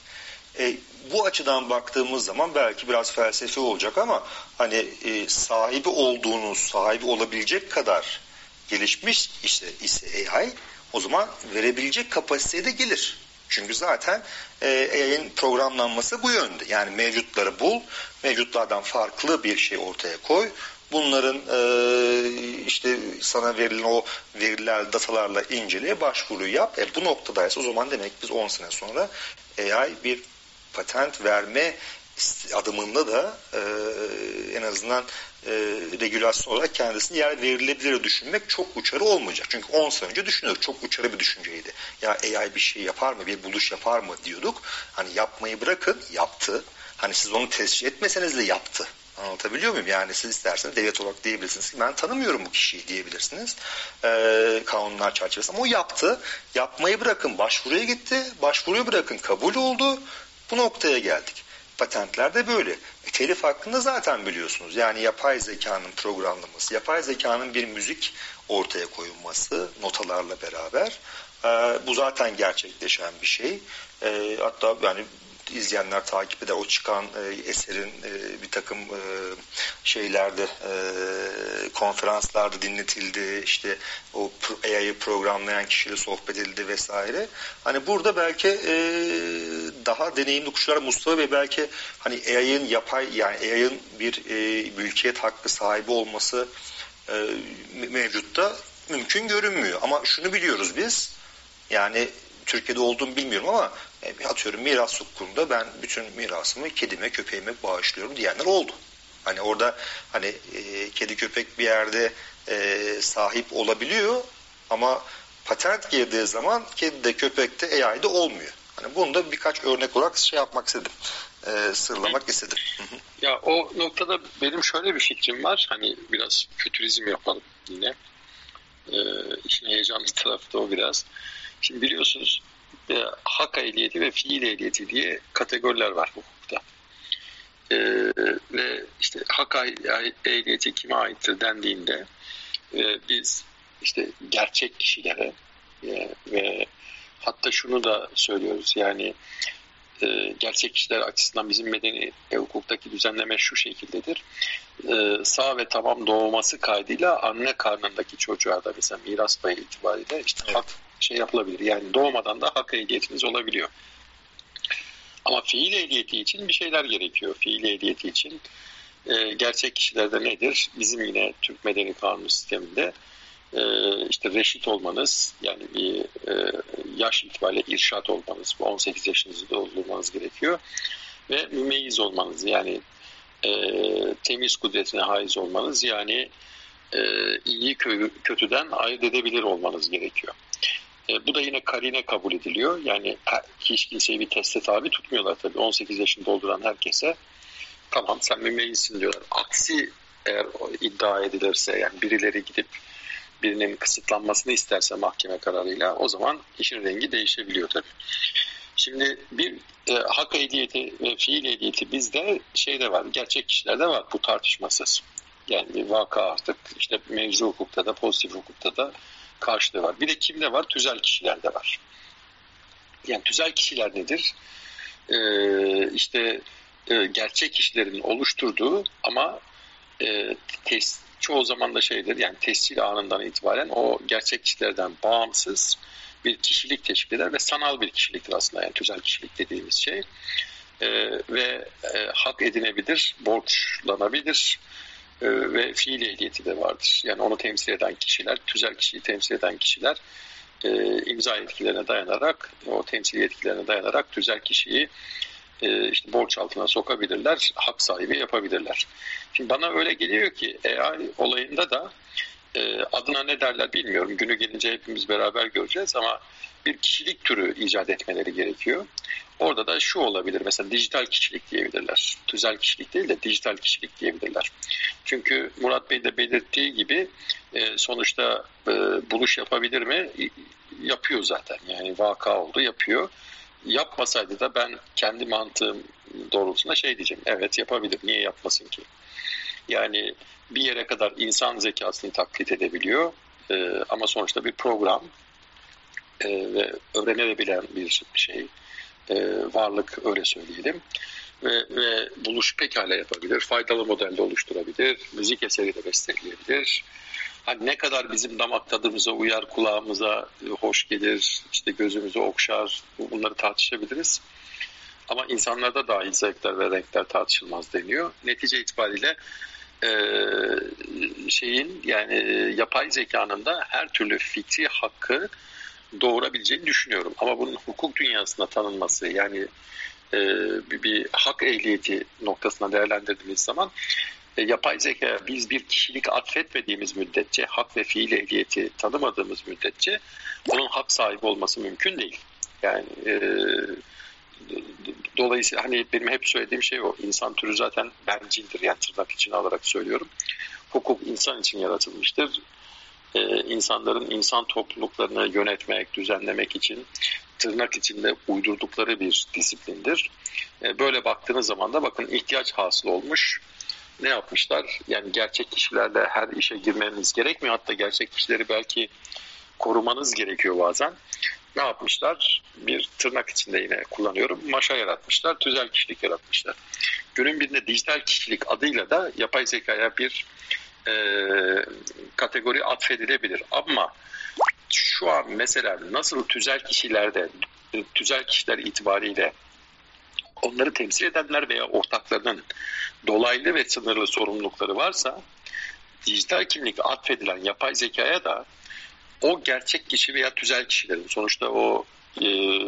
E, bu açıdan baktığımız zaman belki biraz felsefi olacak ama hani e, sahibi olduğunuz, sahibi olabilecek kadar gelişmiş işte ise AI o zaman verebilecek kapasiteye de gelir. Çünkü zaten e, AI'nin programlanması bu yönde. Yani mevcutları bul, mevcutlardan farklı bir şey ortaya koy. Bunların e, işte sana verilen o veriler, datalarla inceleye başvuru yap. E, bu noktadaysa o zaman demek biz 10 sene sonra AI bir patent verme adımında da e, en azından e, regülasyon olarak kendisini yer verilebilir düşünmek çok uçarı olmayacak. Çünkü 10 sene önce düşünüyorduk. Çok uçarı bir düşünceydi. Ya AI bir şey yapar mı? Bir buluş yapar mı? diyorduk. Hani yapmayı bırakın. Yaptı. Hani siz onu tescil etmeseniz de yaptı. Anlatabiliyor muyum? Yani siz isterseniz devlet olarak diyebilirsiniz ki ben tanımıyorum bu kişiyi diyebilirsiniz. Ee, kanunlar çerçevesinde. Ama o yaptı. Yapmayı bırakın. Başvuruya gitti. Başvuruyu bırakın. Kabul oldu. Bu noktaya geldik. Patentler de böyle. E, telif hakkında zaten biliyorsunuz. Yani yapay zekanın programlaması, yapay zekanın bir müzik ortaya koyulması notalarla beraber. E, bu zaten gerçekleşen bir şey. E, hatta yani izleyenler takip eder. O çıkan e, eserin e, bir takım e, şeylerde e, konferanslarda dinletildi. İşte o AI'yı programlayan kişiyle sohbet edildi vesaire. Hani burada belki e, daha deneyimli kuşlar Mustafa Bey belki hani AI'ın yapay yani AI'ın bir e, mülkiyet hakkı sahibi olması e, mevcutta mümkün görünmüyor. Ama şunu biliyoruz biz yani Türkiye'de olduğunu bilmiyorum ama e, atıyorum miras hukukunda ben bütün mirasımı kedime köpeğime bağışlıyorum diyenler oldu. Hani orada hani e, kedi köpek bir yerde e, sahip olabiliyor ama patent girdiği zaman kedi de köpek de AI'de olmuyor. Hani bunu da birkaç örnek olarak şey yapmak istedim. E, sırlamak istedim. ya o noktada benim şöyle bir fikrim var. Hani biraz fütürizm yapalım yine. E, işin heyecanlı tarafı da o biraz. Şimdi biliyorsunuz e, hak ehliyeti ve fiil ehliyeti diye kategoriler var hukukta. E, ve işte hak ehliyeti kime aittir dendiğinde e, biz işte gerçek kişilere e, ve hatta şunu da söylüyoruz yani e, gerçek kişiler açısından bizim medeni e, hukuktaki düzenleme şu şekildedir. E, sağ ve tamam doğması kaydıyla anne karnındaki çocuğa da mesela miras payı itibariyle işte evet. hak şey yapılabilir. Yani doğmadan da hak ehliyetiniz olabiliyor. Ama fiil ehliyeti için bir şeyler gerekiyor. Fiil ehliyeti için e, gerçek kişilerde nedir? Bizim yine Türk Medeni Kanunu sisteminde e, işte reşit olmanız yani bir e, yaş itibariyle irşat olmanız, 18 yaşınızı doldurmanız gerekiyor ve mümeyyiz olmanız yani e, temiz kudretine haiz olmanız yani e, iyi kötüden ayırt edebilir olmanız gerekiyor. E, bu da yine karine kabul ediliyor. Yani hiç kimseyi bir teste tabi tutmuyorlar tabii. 18 yaşını dolduran herkese tamam sen mümeyyizsin diyorlar. Aksi eğer iddia edilirse yani birileri gidip birinin kısıtlanmasını isterse mahkeme kararıyla o zaman işin rengi değişebiliyor tabii. Şimdi bir e, hak ehliyeti ve fiil ehliyeti bizde şeyde var, gerçek kişilerde var bu tartışmasız. Yani bir vaka artık işte mevzu hukukta da pozitif hukukta da karşılığı var. Bir de kimde var? Tüzel kişilerde var. Yani tüzel kişiler nedir? Ee, işte e, gerçek kişilerin oluşturduğu ama e, tes, çoğu zaman da şeydir yani tescil anından itibaren o gerçek kişilerden bağımsız bir kişilik teşkil eder ve sanal bir kişiliktir aslında yani tüzel kişilik dediğimiz şey. E, ve e, hak edinebilir, borçlanabilir, ve fiil ehliyeti de vardır. Yani onu temsil eden kişiler, tüzel kişiyi temsil eden kişiler e, imza yetkilerine dayanarak, o temsil yetkilerine dayanarak tüzel kişiyi e, işte borç altına sokabilirler, hak sahibi yapabilirler. Şimdi bana öyle geliyor ki AI olayında da e, adına ne derler bilmiyorum. Günü gelince hepimiz beraber göreceğiz ama bir kişilik türü icat etmeleri gerekiyor. Orada da şu olabilir mesela dijital kişilik diyebilirler. Tüzel kişilik değil de dijital kişilik diyebilirler. Çünkü Murat Bey de belirttiği gibi e, sonuçta e, buluş yapabilir mi? Yapıyor zaten yani vaka oldu yapıyor. Yapmasaydı da ben kendi mantığım doğrultusunda şey diyeceğim. Evet yapabilir. Niye yapmasın ki? Yani bir yere kadar insan zekasını taklit edebiliyor. E, ama sonuçta bir program e, ve öğrenebilen bir şey e, varlık öyle söyleyelim. Ve, ve buluş pekala yapabilir. Faydalı modelde oluşturabilir. Müzik eseri de besteleyebilir. Hani ne kadar bizim damak tadımıza uyar, kulağımıza hoş gelir, işte gözümüzü okşar, bunları tartışabiliriz. Ama insanlarda dahil zevkler ve renkler tartışılmaz deniyor. Netice itibariyle e, şeyin yani yapay zekanın da her türlü fikri hakkı doğurabileceğini düşünüyorum. Ama bunun hukuk dünyasında tanınması yani e, bir, bir hak ehliyeti noktasına değerlendirdiğimiz zaman e, yapay zeka biz bir kişilik atfetmediğimiz müddetçe hak ve fiil ehliyeti tanımadığımız müddetçe onun hak sahibi olması mümkün değil. Yani e, dolayısıyla hani benim hep söylediğim şey o. insan türü zaten bencildir yani tırnak içine alarak söylüyorum. Hukuk insan için yaratılmıştır e, insanların insan topluluklarını yönetmek, düzenlemek için tırnak içinde uydurdukları bir disiplindir. E, böyle baktığınız zaman da bakın ihtiyaç hasıl olmuş. Ne yapmışlar? Yani gerçek kişilerle her işe girmeniz gerekmiyor. Hatta gerçek kişileri belki korumanız gerekiyor bazen. Ne yapmışlar? Bir tırnak içinde yine kullanıyorum. Maşa yaratmışlar, tüzel kişilik yaratmışlar. Günün birinde dijital kişilik adıyla da yapay zekaya bir e, kategori atfedilebilir. Ama şu an mesela nasıl tüzel kişilerde, tüzel kişiler itibariyle onları temsil edenler veya ortaklarının dolaylı ve sınırlı sorumlulukları varsa dijital kimlik atfedilen yapay zekaya da o gerçek kişi veya tüzel kişilerin sonuçta o e,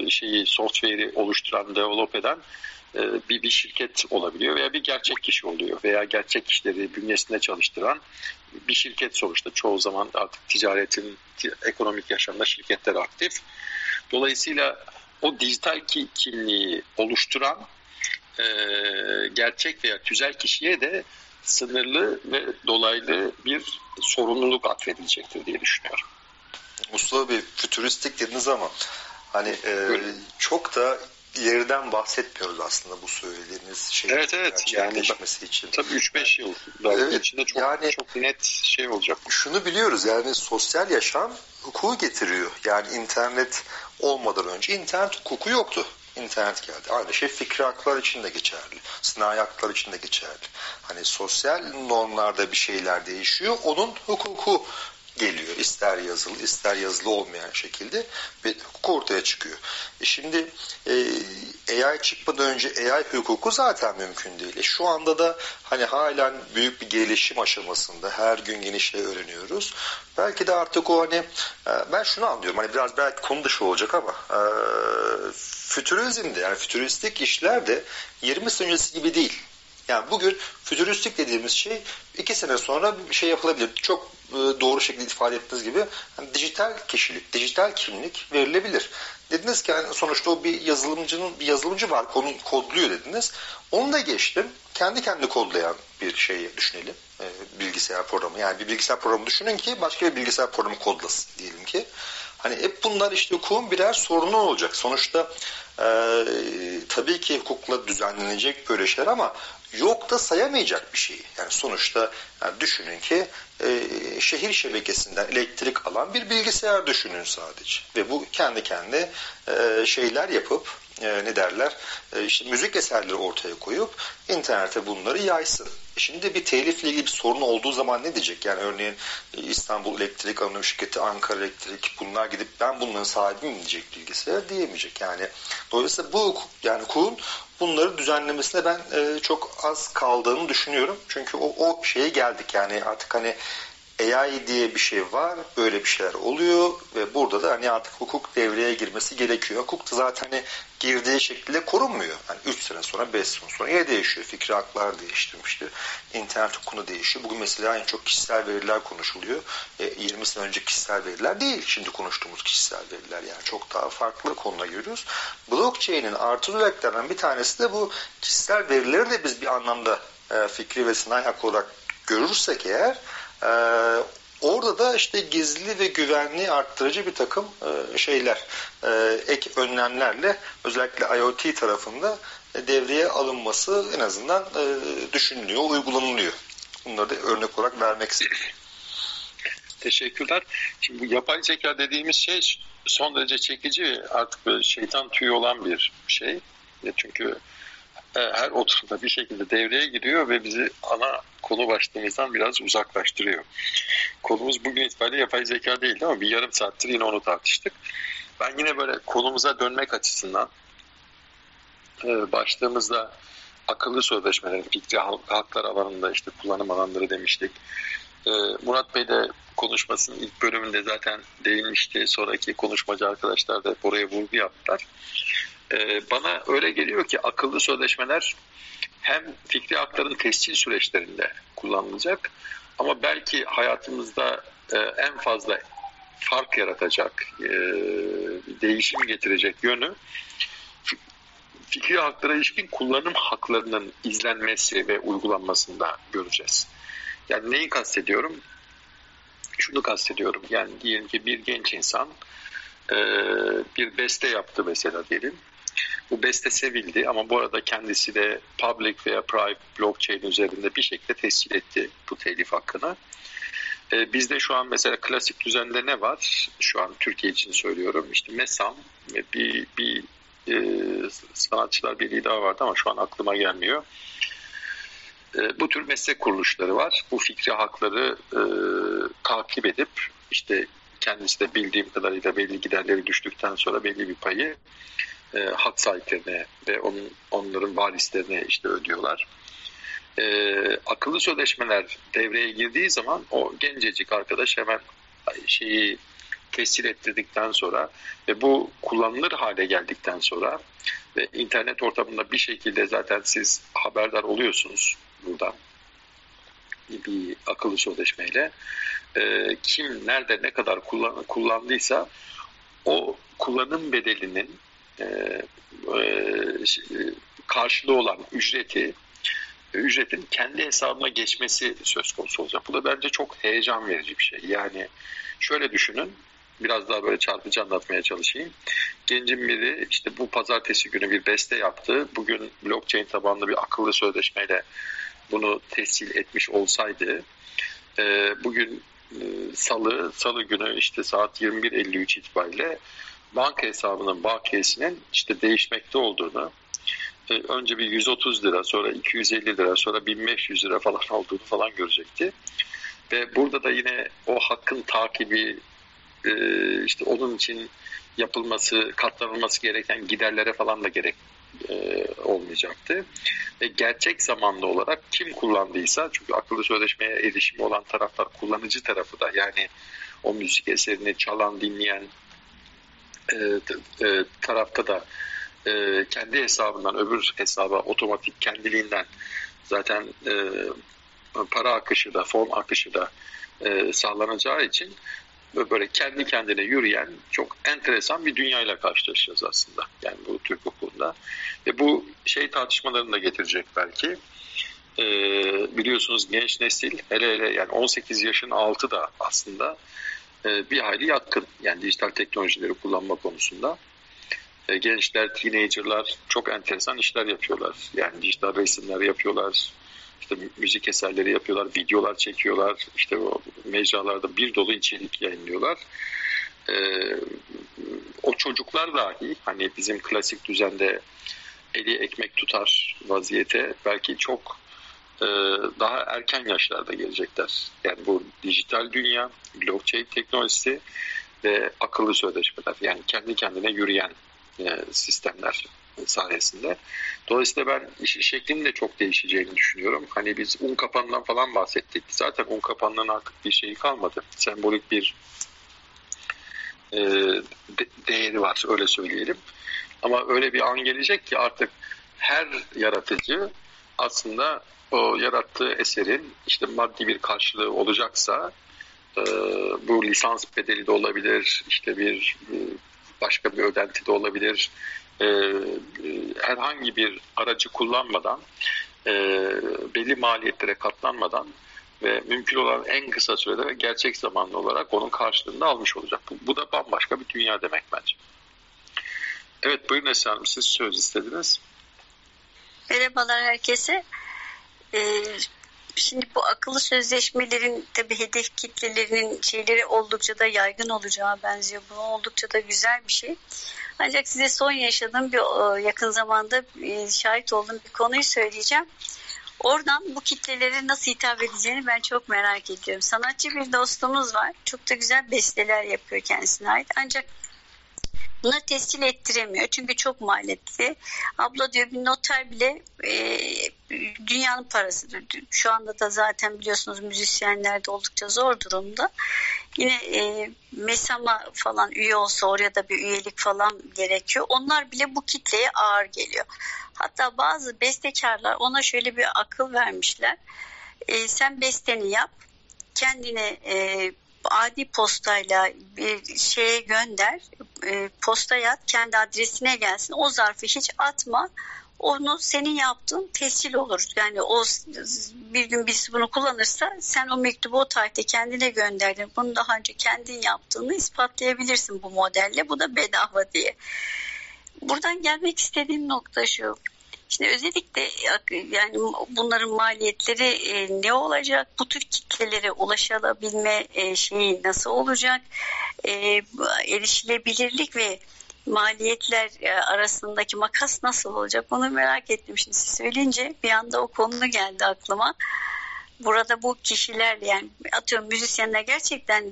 şeyi software'i oluşturan, develop eden bir, bir şirket olabiliyor veya bir gerçek kişi oluyor veya gerçek kişileri bünyesinde çalıştıran bir şirket sonuçta çoğu zaman artık ticaretin ekonomik yaşamda şirketler aktif. Dolayısıyla o dijital kimliği oluşturan e, gerçek veya tüzel kişiye de sınırlı ve dolaylı bir sorumluluk atfedilecektir diye düşünüyorum. Mustafa Bey fütüristik dediniz ama hani e, çok da ileriden bahsetmiyoruz aslında bu söylediğiniz şey evet, evet. yani, için. Tabii 3-5 yıl evet, içinde çok, yani, çok net şey olacak. Şunu biliyoruz yani sosyal yaşam hukuku getiriyor. Yani internet olmadan önce internet hukuku yoktu. İnternet geldi. Aynı şey fikri haklar için de geçerli. Sınai haklar için de geçerli. Hani sosyal normlarda bir şeyler değişiyor. Onun hukuku geliyor. İster yazılı ister yazılı olmayan şekilde bir hukuk ortaya çıkıyor. E şimdi e, AI çıkmadan önce AI hukuku zaten mümkün değil. E şu anda da hani halen büyük bir gelişim aşamasında her gün yeni şey öğreniyoruz. Belki de artık o hani e, ben şunu anlıyorum hani biraz belki konu dışı olacak ama e, fütürizmde yani fütüristik işler de 20 sene öncesi gibi değil. Yani bugün fütüristik dediğimiz şey iki sene sonra bir şey yapılabilir. Çok e, doğru şekilde ifade ettiğiniz gibi yani dijital kişilik, dijital kimlik verilebilir. Dediniz ki yani sonuçta o bir yazılımcının bir yazılımcı var onu kodluyor dediniz. Onu da geçtim. Kendi kendi kodlayan bir şey düşünelim. E, bilgisayar programı. Yani bir bilgisayar programı düşünün ki başka bir bilgisayar programı kodlasın diyelim ki. Hani hep bunlar işte hukukun birer sorunu olacak. Sonuçta e, tabii ki hukukla düzenlenecek böyle şeyler ama yok da sayamayacak bir şey. Yani sonuçta yani düşünün ki e, şehir şebekesinden elektrik alan bir bilgisayar düşünün sadece. Ve bu kendi kendi e, şeyler yapıp e, ne derler e, işte müzik eserleri ortaya koyup internete bunları yaysın. E şimdi bir telifle ilgili bir sorun olduğu zaman ne diyecek? Yani örneğin e, İstanbul Elektrik Anonim Şirketi, Ankara Elektrik bunlar gidip ben bunların sahibiyim diyecek bilgisayar diyemeyecek. Yani dolayısıyla bu yani hukukun bunları düzenlemesine ben e, çok az kaldığını düşünüyorum. Çünkü o, o şeye geldik yani artık hani AI diye bir şey var, böyle bir şeyler oluyor ve burada da hani artık hukuk devreye girmesi gerekiyor. Hukuk da zaten hani girdiği şekilde korunmuyor. Hani 3 sene sonra, 5 sene sonra ya değişiyor. Fikri haklar değiştirmiştir. İnternet hukukunu değişiyor. Bugün mesela en çok kişisel veriler konuşuluyor. E, 20 sene önce kişisel veriler değil. Şimdi konuştuğumuz kişisel veriler yani çok daha farklı konuda görüyoruz. Blockchain'in artı özelliklerinden bir tanesi de bu kişisel verileri de biz bir anlamda e, fikri ve sanayi hak olarak görürsek eğer e, orada da işte gizli ve güvenli arttırıcı bir takım e, şeyler, e, ek önlemlerle özellikle IoT tarafında devreye alınması en azından e, düşünülüyor, uygulanılıyor. Bunları da örnek olarak vermek istedim. Teşekkürler. Şimdi yapay zeka dediğimiz şey son derece çekici artık böyle şeytan tüyü olan bir şey. Çünkü her oturumda bir şekilde devreye giriyor ve bizi ana konu başlığımızdan biraz uzaklaştırıyor. Konumuz bugün itibariyle yapay zeka değildi ama bir yarım saattir yine onu tartıştık. Ben yine böyle konumuza dönmek açısından e, başlığımızda akıllı sözleşmeler, fikri haklar alanında işte kullanım alanları demiştik. E, Murat Bey de konuşmasının ilk bölümünde zaten değinmişti. Sonraki konuşmacı arkadaşlar da oraya vurgu yaptılar. Ee, bana öyle geliyor ki akıllı sözleşmeler hem fikri hakların tescil süreçlerinde kullanılacak ama belki hayatımızda e, en fazla fark yaratacak, e, değişim getirecek yönü fikri haklara ilişkin kullanım haklarının izlenmesi ve uygulanmasında göreceğiz. Yani neyi kastediyorum? Şunu kastediyorum. Yani diyelim ki bir genç insan e, bir beste yaptı mesela diyelim bu beste sevildi ama bu arada kendisi de public veya private blockchain üzerinde bir şekilde tescil etti bu telif hakkını. Ee, bizde şu an mesela klasik düzende ne var? Şu an Türkiye için söylüyorum. İşte MESAM bir, bir e, sanatçılar birliği daha vardı ama şu an aklıma gelmiyor. E, bu tür meslek kuruluşları var. Bu fikri hakları e, takip edip işte kendisi de bildiğim kadarıyla belli giderleri düştükten sonra belli bir payı e, hak sahiplerine ve onun, onların varislerine işte ödüyorlar. E, akıllı sözleşmeler devreye girdiği zaman o gencecik arkadaş hemen şeyi tescil ettirdikten sonra ve bu kullanılır hale geldikten sonra ve internet ortamında bir şekilde zaten siz haberdar oluyorsunuz buradan bir akıllı sözleşmeyle e, kim nerede ne kadar kullan, kullandıysa o kullanım bedelinin e, e, karşılığı olan ücreti ücretin kendi hesabına geçmesi söz konusu olacak. Bu da bence çok heyecan verici bir şey. Yani şöyle düşünün, biraz daha böyle çarpıcı anlatmaya çalışayım. Gencin biri işte bu pazartesi günü bir beste yaptı. Bugün blockchain tabanlı bir akıllı sözleşmeyle bunu tescil etmiş olsaydı e, bugün e, salı, salı günü işte saat 21.53 itibariyle banka hesabının bakiyesinin işte değişmekte olduğunu, e, önce bir 130 lira, sonra 250 lira, sonra 1500 lira falan olduğunu falan görecekti. Ve burada da yine o hakkın takibi, e, işte onun için yapılması, katlanılması gereken giderlere falan da gerek e, olmayacaktı. Ve gerçek zamanlı olarak kim kullandıysa, çünkü akıllı sözleşmeye erişimi olan taraflar kullanıcı tarafı da yani o müzik eserini çalan, dinleyen, e, e, tarafta da e, kendi hesabından öbür hesaba otomatik kendiliğinden zaten e, para akışı da form akışı da e, sağlanacağı için böyle kendi kendine yürüyen çok enteresan bir dünyayla karşılaşacağız aslında. Yani bu Türk hukukunda. Ve bu şey tartışmalarını da getirecek belki. Ee, biliyorsunuz genç nesil hele hele yani 18 yaşın altı da aslında e, bir hayli yatkın. Yani dijital teknolojileri kullanma konusunda. E, gençler, teenagerlar çok enteresan işler yapıyorlar. Yani dijital resimler yapıyorlar, işte müzik eserleri yapıyorlar, videolar çekiyorlar, işte o mecralarda bir dolu içerik yayınlıyorlar. Ee, o çocuklar dahi hani bizim klasik düzende eli ekmek tutar vaziyete belki çok daha erken yaşlarda gelecekler. Yani bu dijital dünya, blockchain teknolojisi ve akıllı sözleşmeler yani kendi kendine yürüyen e, sistemler sayesinde. Dolayısıyla ben iş şeklinin de çok değişeceğini düşünüyorum. Hani biz un kapanından falan bahsettik. Zaten un kapanından artık bir şey kalmadı. Sembolik bir e, de, değeri var öyle söyleyelim. Ama öyle bir an gelecek ki artık her yaratıcı aslında o yarattığı eserin işte maddi bir karşılığı olacaksa e, bu lisans bedeli de olabilir, işte bir e, başka bir ödenti de olabilir. E, herhangi bir aracı kullanmadan, belli maliyetlere katlanmadan ve mümkün olan en kısa sürede gerçek zamanlı olarak onun karşılığını almış olacak. Bu, bu da bambaşka bir dünya demek bence. Evet buyurun Esra Hanım siz söz istediniz. Merhabalar herkese. Ee, şimdi bu akıllı sözleşmelerin tabi hedef kitlelerinin şeyleri oldukça da yaygın olacağı benziyor. Bu oldukça da güzel bir şey. Ancak size son yaşadığım bir yakın zamanda e, şahit olduğum bir konuyu söyleyeceğim. Oradan bu kitlelere nasıl hitap edeceğini ben çok merak ediyorum. Sanatçı bir dostumuz var. Çok da güzel besteler yapıyor kendisine ait. Ancak Buna tescil ettiremiyor. Çünkü çok maliyetli. Abla diyor bir noter bile e, dünyanın parasıdır. Şu anda da zaten biliyorsunuz müzisyenler de oldukça zor durumda. Yine e, MESAM'a falan üye olsa oraya da bir üyelik falan gerekiyor. Onlar bile bu kitleye ağır geliyor. Hatta bazı bestekarlar ona şöyle bir akıl vermişler. E, sen besteni yap kendine e, adi postayla bir şeye gönder, e, posta yat, kendi adresine gelsin. O zarfı hiç atma. Onu senin yaptığın tescil olur. Yani o bir gün birisi bunu kullanırsa sen o mektubu o tarihte kendine gönderdin. Bunu daha önce kendin yaptığını ispatlayabilirsin bu modelle. Bu da bedava diye. Buradan gelmek istediğim nokta şu. Şimdi özellikle yani bunların maliyetleri e, ne olacak? Bu tür kitlelere ulaşabilme e, şeyi nasıl olacak? E, erişilebilirlik ve maliyetler arasındaki makas nasıl olacak? Onu merak ettim şimdi siz söyleyince bir anda o konu geldi aklıma. Burada bu kişiler yani atıyorum müzisyenler gerçekten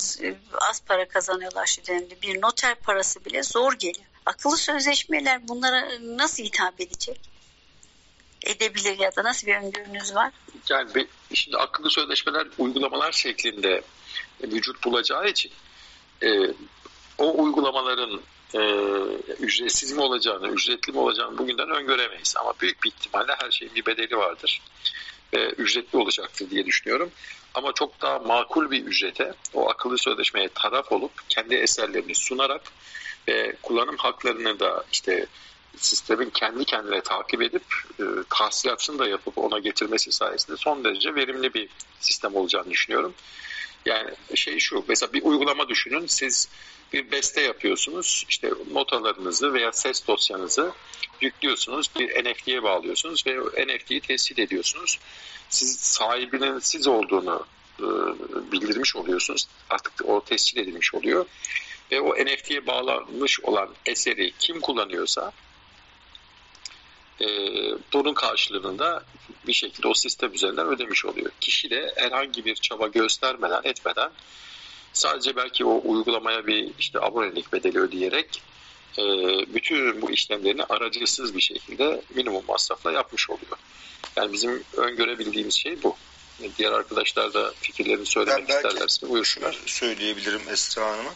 az para kazanıyorlar şu dönemde. Bir noter parası bile zor geliyor. Akıllı sözleşmeler bunlara nasıl hitap edecek? Edebilir ya da nasıl bir öngörünüz var? Yani şimdi akıllı sözleşmeler uygulamalar şeklinde vücut bulacağı için e, o uygulamaların e, ücretsiz mi olacağını, ücretli mi olacağını bugünden öngöremeyiz. Ama büyük bir ihtimalle her şeyin bir bedeli vardır. E, ücretli olacaktır diye düşünüyorum. Ama çok daha makul bir ücrete o akıllı sözleşmeye taraf olup kendi eserlerini sunarak ve kullanım haklarını da işte sistemin kendi kendine takip edip e, tahsilatını da yapıp ona getirmesi sayesinde son derece verimli bir sistem olacağını düşünüyorum. Yani şey şu mesela bir uygulama düşünün. Siz bir beste yapıyorsunuz. İşte notalarınızı veya ses dosyanızı yüklüyorsunuz. Bir NFT'ye bağlıyorsunuz ve NFT'yi tescil ediyorsunuz. Siz sahibinin siz olduğunu e, bildirmiş oluyorsunuz. Artık o tescil edilmiş oluyor. Ve o NFT'ye bağlanmış olan eseri kim kullanıyorsa e, bunun karşılığında bir şekilde o sistem üzerinden ödemiş oluyor. Kişi de herhangi bir çaba göstermeden etmeden sadece belki o uygulamaya bir işte abonelik bedeli ödeyerek e, bütün bu işlemlerini aracısız bir şekilde minimum masrafla yapmış oluyor. Yani bizim öngörebildiğimiz şey bu. Diğer arkadaşlar da fikirlerini söylemek ben isterlerse buyursunlar. Söyleyebilirim Esra Hanım'a.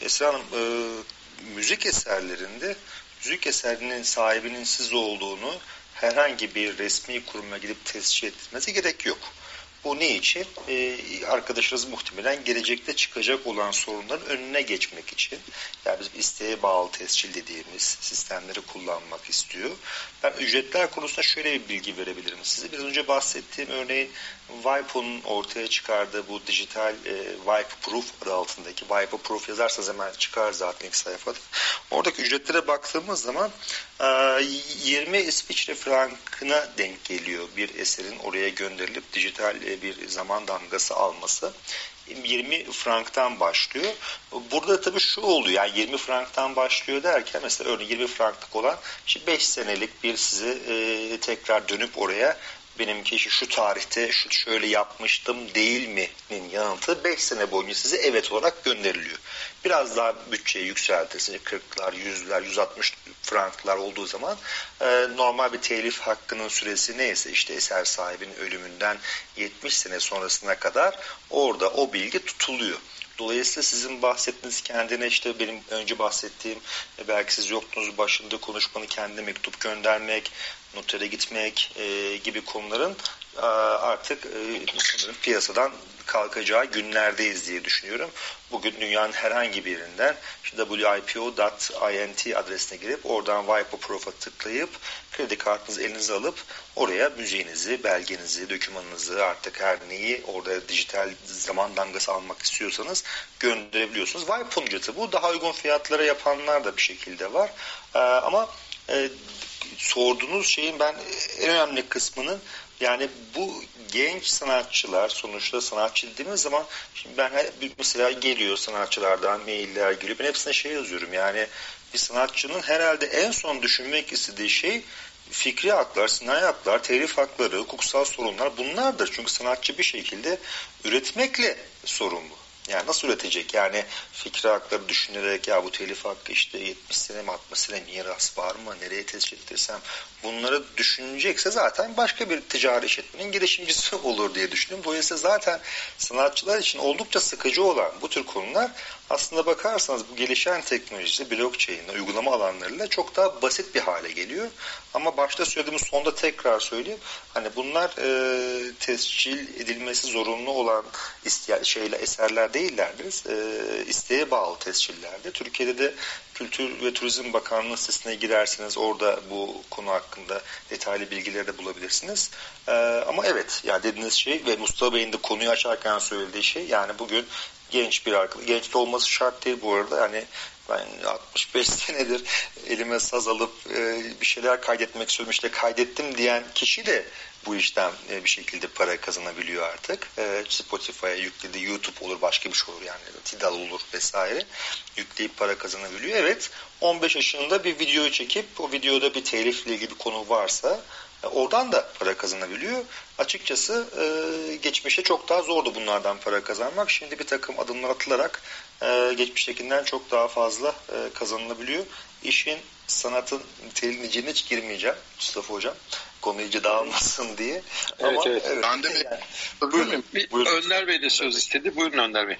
Esra Hanım e, müzik eserlerinde müzik eserinin sahibinin siz olduğunu herhangi bir resmi kuruma gidip tescil etmesi gerek yok. Bu ne için? Ee, arkadaşlarımız muhtemelen gelecekte çıkacak olan sorunların önüne geçmek için. Yani biz isteğe bağlı tescil dediğimiz sistemleri kullanmak istiyor. Ben ücretler konusunda şöyle bir bilgi verebilirim size. Biraz önce bahsettiğim örneğin Wipo'nun ortaya çıkardığı bu dijital e, Wipe Proof adı altındaki Wipe Proof yazarsanız hemen çıkar zaten ilk sayfada. Oradaki ücretlere baktığımız zaman e, 20 İsviçre frankına denk geliyor bir eserin oraya gönderilip dijital e, bir zaman damgası alması. 20 franktan başlıyor. Burada tabii şu oluyor yani 20 franktan başlıyor derken mesela örneğin 20 franklık olan işte 5 senelik bir size e, tekrar dönüp oraya benimki işte şu tarihte şu şöyle yapmıştım değil mi'nin yanıtı 5 sene boyunca size evet olarak gönderiliyor. Biraz daha bütçeyi yükseltirsiniz 40'lar, 100'ler, 160 franklar olduğu zaman e, normal bir telif hakkının süresi neyse işte eser sahibinin ölümünden 70 sene sonrasına kadar orada o bilgi tutuluyor. Dolayısıyla sizin bahsettiğiniz kendine işte benim önce bahsettiğim e, belki siz yoktunuz başında konuşmanı kendine mektup göndermek, notere gitmek e, gibi konuların e, artık e, piyasadan kalkacağı günlerdeyiz diye düşünüyorum. Bugün dünyanın herhangi bir yerinden işte wipo.int adresine girip oradan Wipo Prof'a tıklayıp kredi kartınızı elinize alıp oraya müziğinizi, belgenizi, dokümanınızı artık her neyi orada dijital zaman damgası almak istiyorsanız gönderebiliyorsunuz. Wipo'nun ücreti bu. Daha uygun fiyatlara yapanlar da bir şekilde var. Ee, ama e, sorduğunuz şeyin ben en önemli kısmının yani bu genç sanatçılar sonuçta sanatçı dediğimiz zaman şimdi ben mesela geliyor sanatçılardan mailler geliyor. Ben hepsine şey yazıyorum yani bir sanatçının herhalde en son düşünmek istediği şey fikri haklar, sinayi haklar, telif hakları, hukuksal sorunlar bunlardır. Çünkü sanatçı bir şekilde üretmekle sorumlu. Yani nasıl üretecek? Yani fikri hakları düşünerek ya bu telif hakkı işte 70 sene mi 60 sene miras var mı? Nereye tescil ettirsem? Bunları düşünecekse zaten başka bir ticari işletmenin girişimcisi olur diye düşündüm. Dolayısıyla zaten sanatçılar için oldukça sıkıcı olan bu tür konular aslında bakarsanız bu gelişen teknolojisi blockchain uygulama alanlarıyla çok daha basit bir hale geliyor. Ama başta söylediğimiz sonda tekrar söyleyeyim. Hani bunlar e, tescil edilmesi zorunlu olan şeyle eserler değillerdir. E, isteğe bağlı tescillerde. Türkiye'de de Kültür ve Turizm Bakanlığı sitesine girerseniz orada bu konu hakkında detaylı bilgileri de bulabilirsiniz. Ee, ama evet yani dediğiniz şey ve Mustafa Bey'in de konuyu açarken söylediği şey yani bugün genç bir arkadaş. Genç de olması şart değil bu arada. Yani ben 65 senedir elime saz alıp e, bir şeyler kaydetmek istiyorum işte kaydettim diyen kişi de bu işten e, bir şekilde para kazanabiliyor artık. E, Spotify'a yükledi, YouTube olur, başka bir şey olur yani Tidal olur vesaire. Yükleyip para kazanabiliyor. Evet 15 yaşında bir video çekip o videoda bir telifle ilgili bir konu varsa oradan da para kazanabiliyor. Açıkçası e, geçmişte çok daha zordu bunlardan para kazanmak. Şimdi bir takım adımlar atılarak e, geçmiştekinden çok daha fazla e, kazanılabiliyor. İşin sanatın niteliğine hiç girmeyeceğim Mustafa Hocam. Konu iyice dağılmasın diye. Evet, Ama, evet. evet. Ben de bir, buyurun, bir, buyurun. Önder Bey de söz istedi. Buyurun Önder Bey.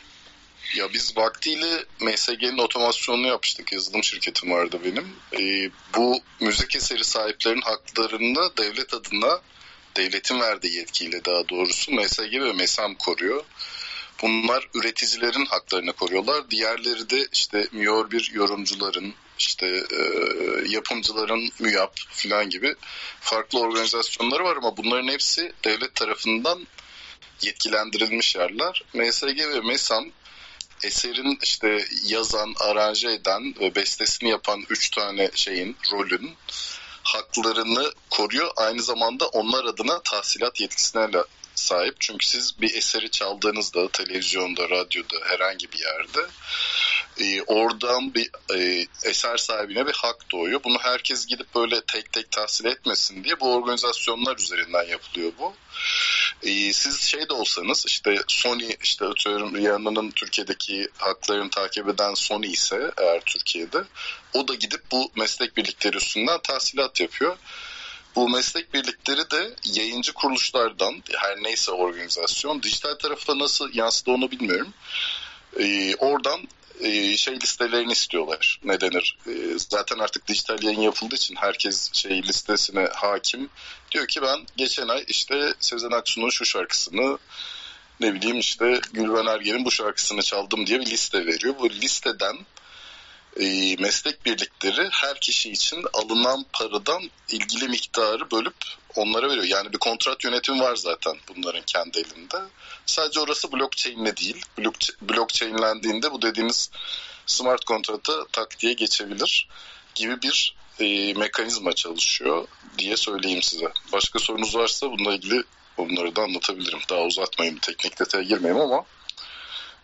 Ya biz vaktiyle MSG'nin otomasyonunu yapmıştık. Yazılım şirketim vardı benim. Ee, bu müzik eseri sahiplerinin haklarını devlet adına devletin verdiği yetkiyle daha doğrusu MSG ve MESAM koruyor. Bunlar üreticilerin haklarını koruyorlar. Diğerleri de işte Miyor bir yorumcuların, işte e, yapımcıların MÜYAP falan gibi farklı organizasyonları var ama bunların hepsi devlet tarafından yetkilendirilmiş yerler. MSG ve MESAM eserin işte yazan, aranje eden ve bestesini yapan üç tane şeyin, rolün haklarını koruyor. Aynı zamanda onlar adına tahsilat yetkisine sahip. Çünkü siz bir eseri çaldığınızda televizyonda, radyoda, herhangi bir yerde e, oradan bir e, eser sahibine bir hak doğuyor. Bunu herkes gidip böyle tek tek tahsil etmesin diye bu organizasyonlar üzerinden yapılıyor bu. E, siz şey de olsanız işte Sony işte atıyorum Rihanna'nın Türkiye'deki haklarını takip eden Sony ise eğer Türkiye'de o da gidip bu meslek birlikleri üstünden tahsilat yapıyor. Bu meslek birlikleri de yayıncı kuruluşlardan her neyse organizasyon dijital tarafa nasıl yansıdı onu bilmiyorum. Ee, oradan e, şey listelerini istiyorlar. Ne denir? E, zaten artık dijital yayın yapıldığı için herkes şey listesine hakim. Diyor ki ben geçen ay işte Sezen Aksu'nun şu şarkısını ne bileyim işte Gülben Ergen'in bu şarkısını çaldım diye bir liste veriyor. Bu listeden e, meslek birlikleri her kişi için alınan paradan ilgili miktarı bölüp onlara veriyor. Yani bir kontrat yönetimi var zaten bunların kendi elinde. Sadece orası blockchain'le değil. blockchain'lendiğinde bu dediğimiz smart kontrata tak diye geçebilir gibi bir e, mekanizma çalışıyor diye söyleyeyim size. Başka sorunuz varsa bununla ilgili onları da anlatabilirim. Daha uzatmayayım, teknik detaya girmeyeyim ama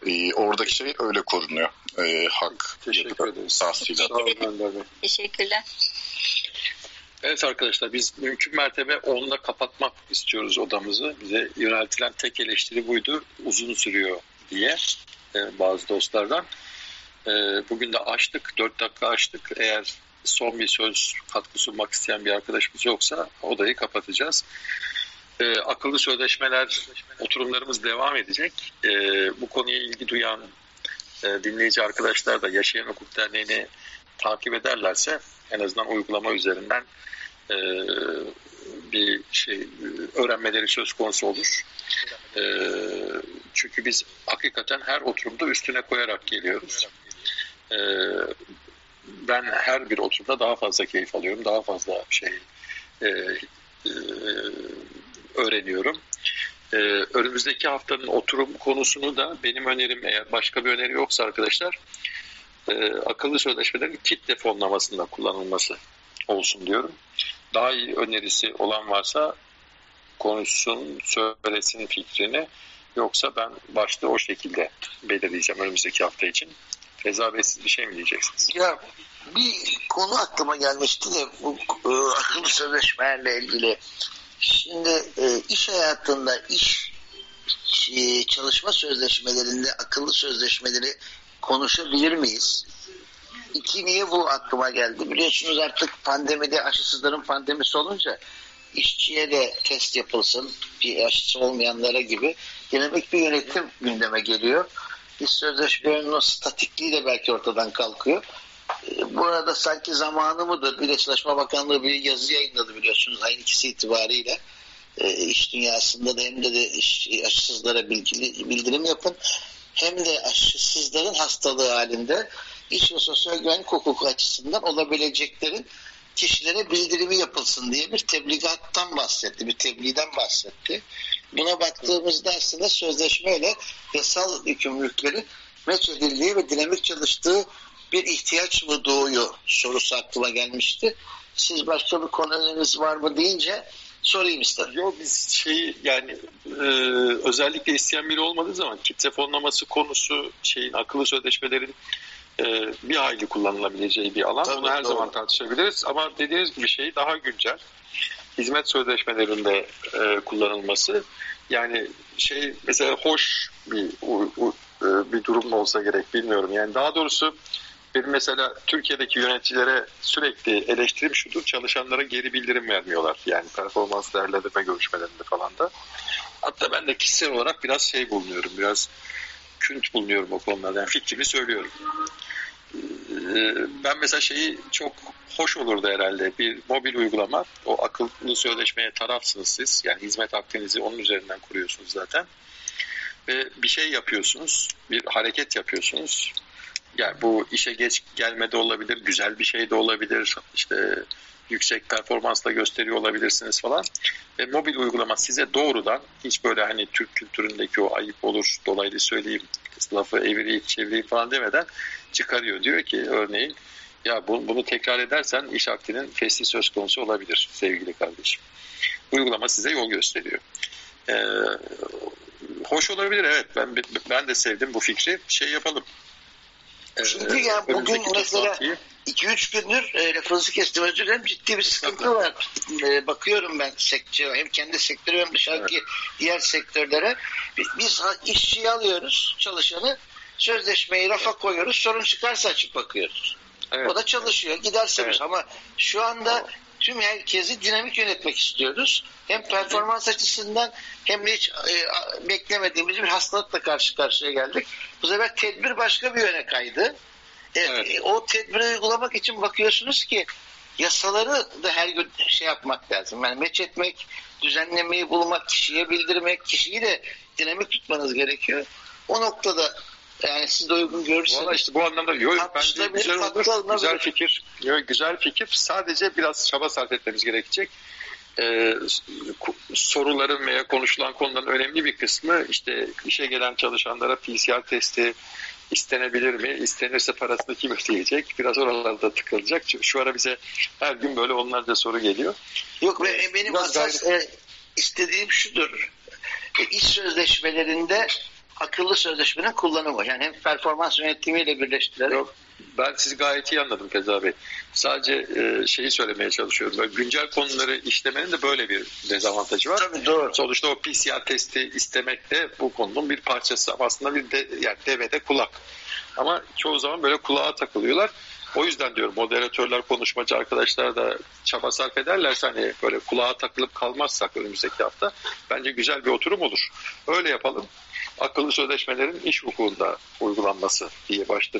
e, oradaki şey öyle korunuyor. E, hak. Teşekkür ederiz. Teşekkürler. Evet arkadaşlar biz mümkün mertebe 10'da kapatmak istiyoruz odamızı. Bize yöneltilen tek eleştiri buydu. Uzun sürüyor diye e, bazı dostlardan. E, bugün de açtık. 4 dakika açtık. Eğer son bir söz katkı sunmak isteyen bir arkadaşımız yoksa odayı kapatacağız. E, akıllı sözleşmeler oturumlarımız devam edecek. E, bu konuya ilgi duyan e, dinleyici arkadaşlar da Yaşayan Hukuk Derneği'ni takip ederlerse en azından uygulama üzerinden e, bir şey öğrenmeleri söz konusu olur. E, çünkü biz hakikaten her oturumda üstüne koyarak geliyoruz. E, ben her bir oturumda daha fazla keyif alıyorum, daha fazla şey e, e, öğreniyorum. Ee, önümüzdeki haftanın oturum konusunu da benim önerim eğer başka bir öneri yoksa arkadaşlar e, akıllı sözleşmelerin kitle fonlamasında kullanılması olsun diyorum. Daha iyi önerisi olan varsa konuşsun, söylesin fikrini. Yoksa ben başta o şekilde belirleyeceğim önümüzdeki hafta için. Feza Bey siz bir şey mi diyeceksiniz? Ya bir konu aklıma gelmişti de bu e, akıllı sözleşmelerle ilgili. Şimdi e, iş hayatında iş e, çalışma sözleşmelerinde akıllı sözleşmeleri konuşabilir miyiz? İki niye bu aklıma geldi? Biliyorsunuz artık pandemide aşısızların pandemisi olunca işçiye de test yapılsın bir aşısı olmayanlara gibi dinamik bir yönetim gündeme geliyor. İş sözleşmelerinin o statikliği de belki ortadan kalkıyor. Burada sanki zamanı mıdır? Bir de Çalışma Bakanlığı bir yazı yayınladı biliyorsunuz ayın ikisi itibariyle. E, iş dünyasında da hem de, de iş, aşısızlara bilgili, bildirim yapın hem de aşısızların hastalığı halinde iş ve sosyal güvenlik hukuku açısından olabileceklerin kişilere bildirimi yapılsın diye bir tebligattan bahsetti, bir tebliğden bahsetti. Buna baktığımızda aslında sözleşmeyle yasal yükümlülükleri meç ve dinamik çalıştığı bir ihtiyaç mı doğuyor sorusu aklıma gelmişti. Siz başka bir konularınız var mı deyince sorayım istedim. Yok biz şeyi yani e, özellikle isteyen biri olmadığı zaman kitle fonlaması konusu şeyin akıllı sözleşmelerin e, bir hayli kullanılabileceği bir alan. Tabii, Bunu her doğru. zaman tartışabiliriz ama dediğiniz gibi şey daha güncel. Hizmet sözleşmelerinde e, kullanılması yani şey mesela hoş bir u, u, e, bir durum olsa gerek bilmiyorum. Yani daha doğrusu benim mesela Türkiye'deki yöneticilere sürekli eleştirim şudur, çalışanlara geri bildirim vermiyorlar. Yani performans değerlendirme görüşmelerinde falan da. Hatta ben de kişisel olarak biraz şey bulunuyorum, biraz künt bulunuyorum o konularda. Yani fikrimi söylüyorum. Ee, ben mesela şeyi çok hoş olurdu herhalde. Bir mobil uygulama, o akıllı sözleşmeye tarafsınız siz. Yani hizmet hakkınızı onun üzerinden kuruyorsunuz zaten. Ve bir şey yapıyorsunuz, bir hareket yapıyorsunuz yani bu işe geç gelmede olabilir, güzel bir şey de olabilir, işte yüksek performansla gösteriyor olabilirsiniz falan. Ve mobil uygulama size doğrudan hiç böyle hani Türk kültüründeki o ayıp olur dolaylı söyleyeyim lafı evireyim çevireyim falan demeden çıkarıyor. Diyor ki örneğin ya bunu, bunu tekrar edersen iş aktinin fesli söz konusu olabilir sevgili kardeşim. Uygulama size yol gösteriyor. Ee, hoş olabilir evet ben ben de sevdim bu fikri. Şey yapalım çünkü ee, yani bugün mesela 2-3 gündür e, lafınızı kestim özür dilerim ciddi bir sıkıntı var. E, bakıyorum ben sektör, hem kendi sektörü hem dışarıdaki evet. diğer sektörlere. Biz, biz işçiyi alıyoruz çalışanı sözleşmeyi rafa koyuyoruz sorun çıkarsa açıp bakıyoruz. Evet. O da çalışıyor giderse evet. ama şu anda tüm herkesi dinamik yönetmek istiyoruz. Hem performans açısından hem de hiç e, beklemediğimiz bir hastalıkla karşı karşıya geldik. Bu sefer tedbir başka bir yöne kaydı. E, evet. E, o tedbiri uygulamak için bakıyorsunuz ki yasaları da her gün şey yapmak lazım. Yani meç etmek, düzenlemeyi bulmak, kişiye bildirmek, kişiyi de dinamik tutmanız gerekiyor. O noktada yani siz de uygun görürseniz. Valla işte bu anlamda yok bence güzel olur. Güzel fikir. Yok, güzel fikir. Sadece biraz çaba sarf etmemiz gerekecek. Ee, soruların veya konuşulan konuların önemli bir kısmı işte işe gelen çalışanlara PCR testi istenebilir mi? İstenirse parasını kim ödeyecek? Biraz oralarda tıkılacak. Çünkü şu ara bize her gün böyle onlarca soru geliyor. Yok ee, benim asas gayret... e, istediğim şudur. E, iş sözleşmelerinde akıllı sözleşmenin kullanımı. Yani hem performans yönetimiyle birleştirerek. Yok, ben sizi gayet iyi anladım Feza Bey. Sadece e, şeyi söylemeye çalışıyorum. Böyle güncel konuları işlemenin de böyle bir dezavantajı var. Tabii doğru. Sonuçta o PCR testi istemek de bu konunun bir parçası. Aslında bir de, yani devede kulak. Ama çoğu zaman böyle kulağa takılıyorlar. O yüzden diyorum moderatörler, konuşmacı arkadaşlar da çaba sarf ederlerse hani böyle kulağa takılıp kalmazsak önümüzdeki hafta bence güzel bir oturum olur. Öyle yapalım. Akıllı sözleşmelerin iş hukukunda uygulanması diye başladım.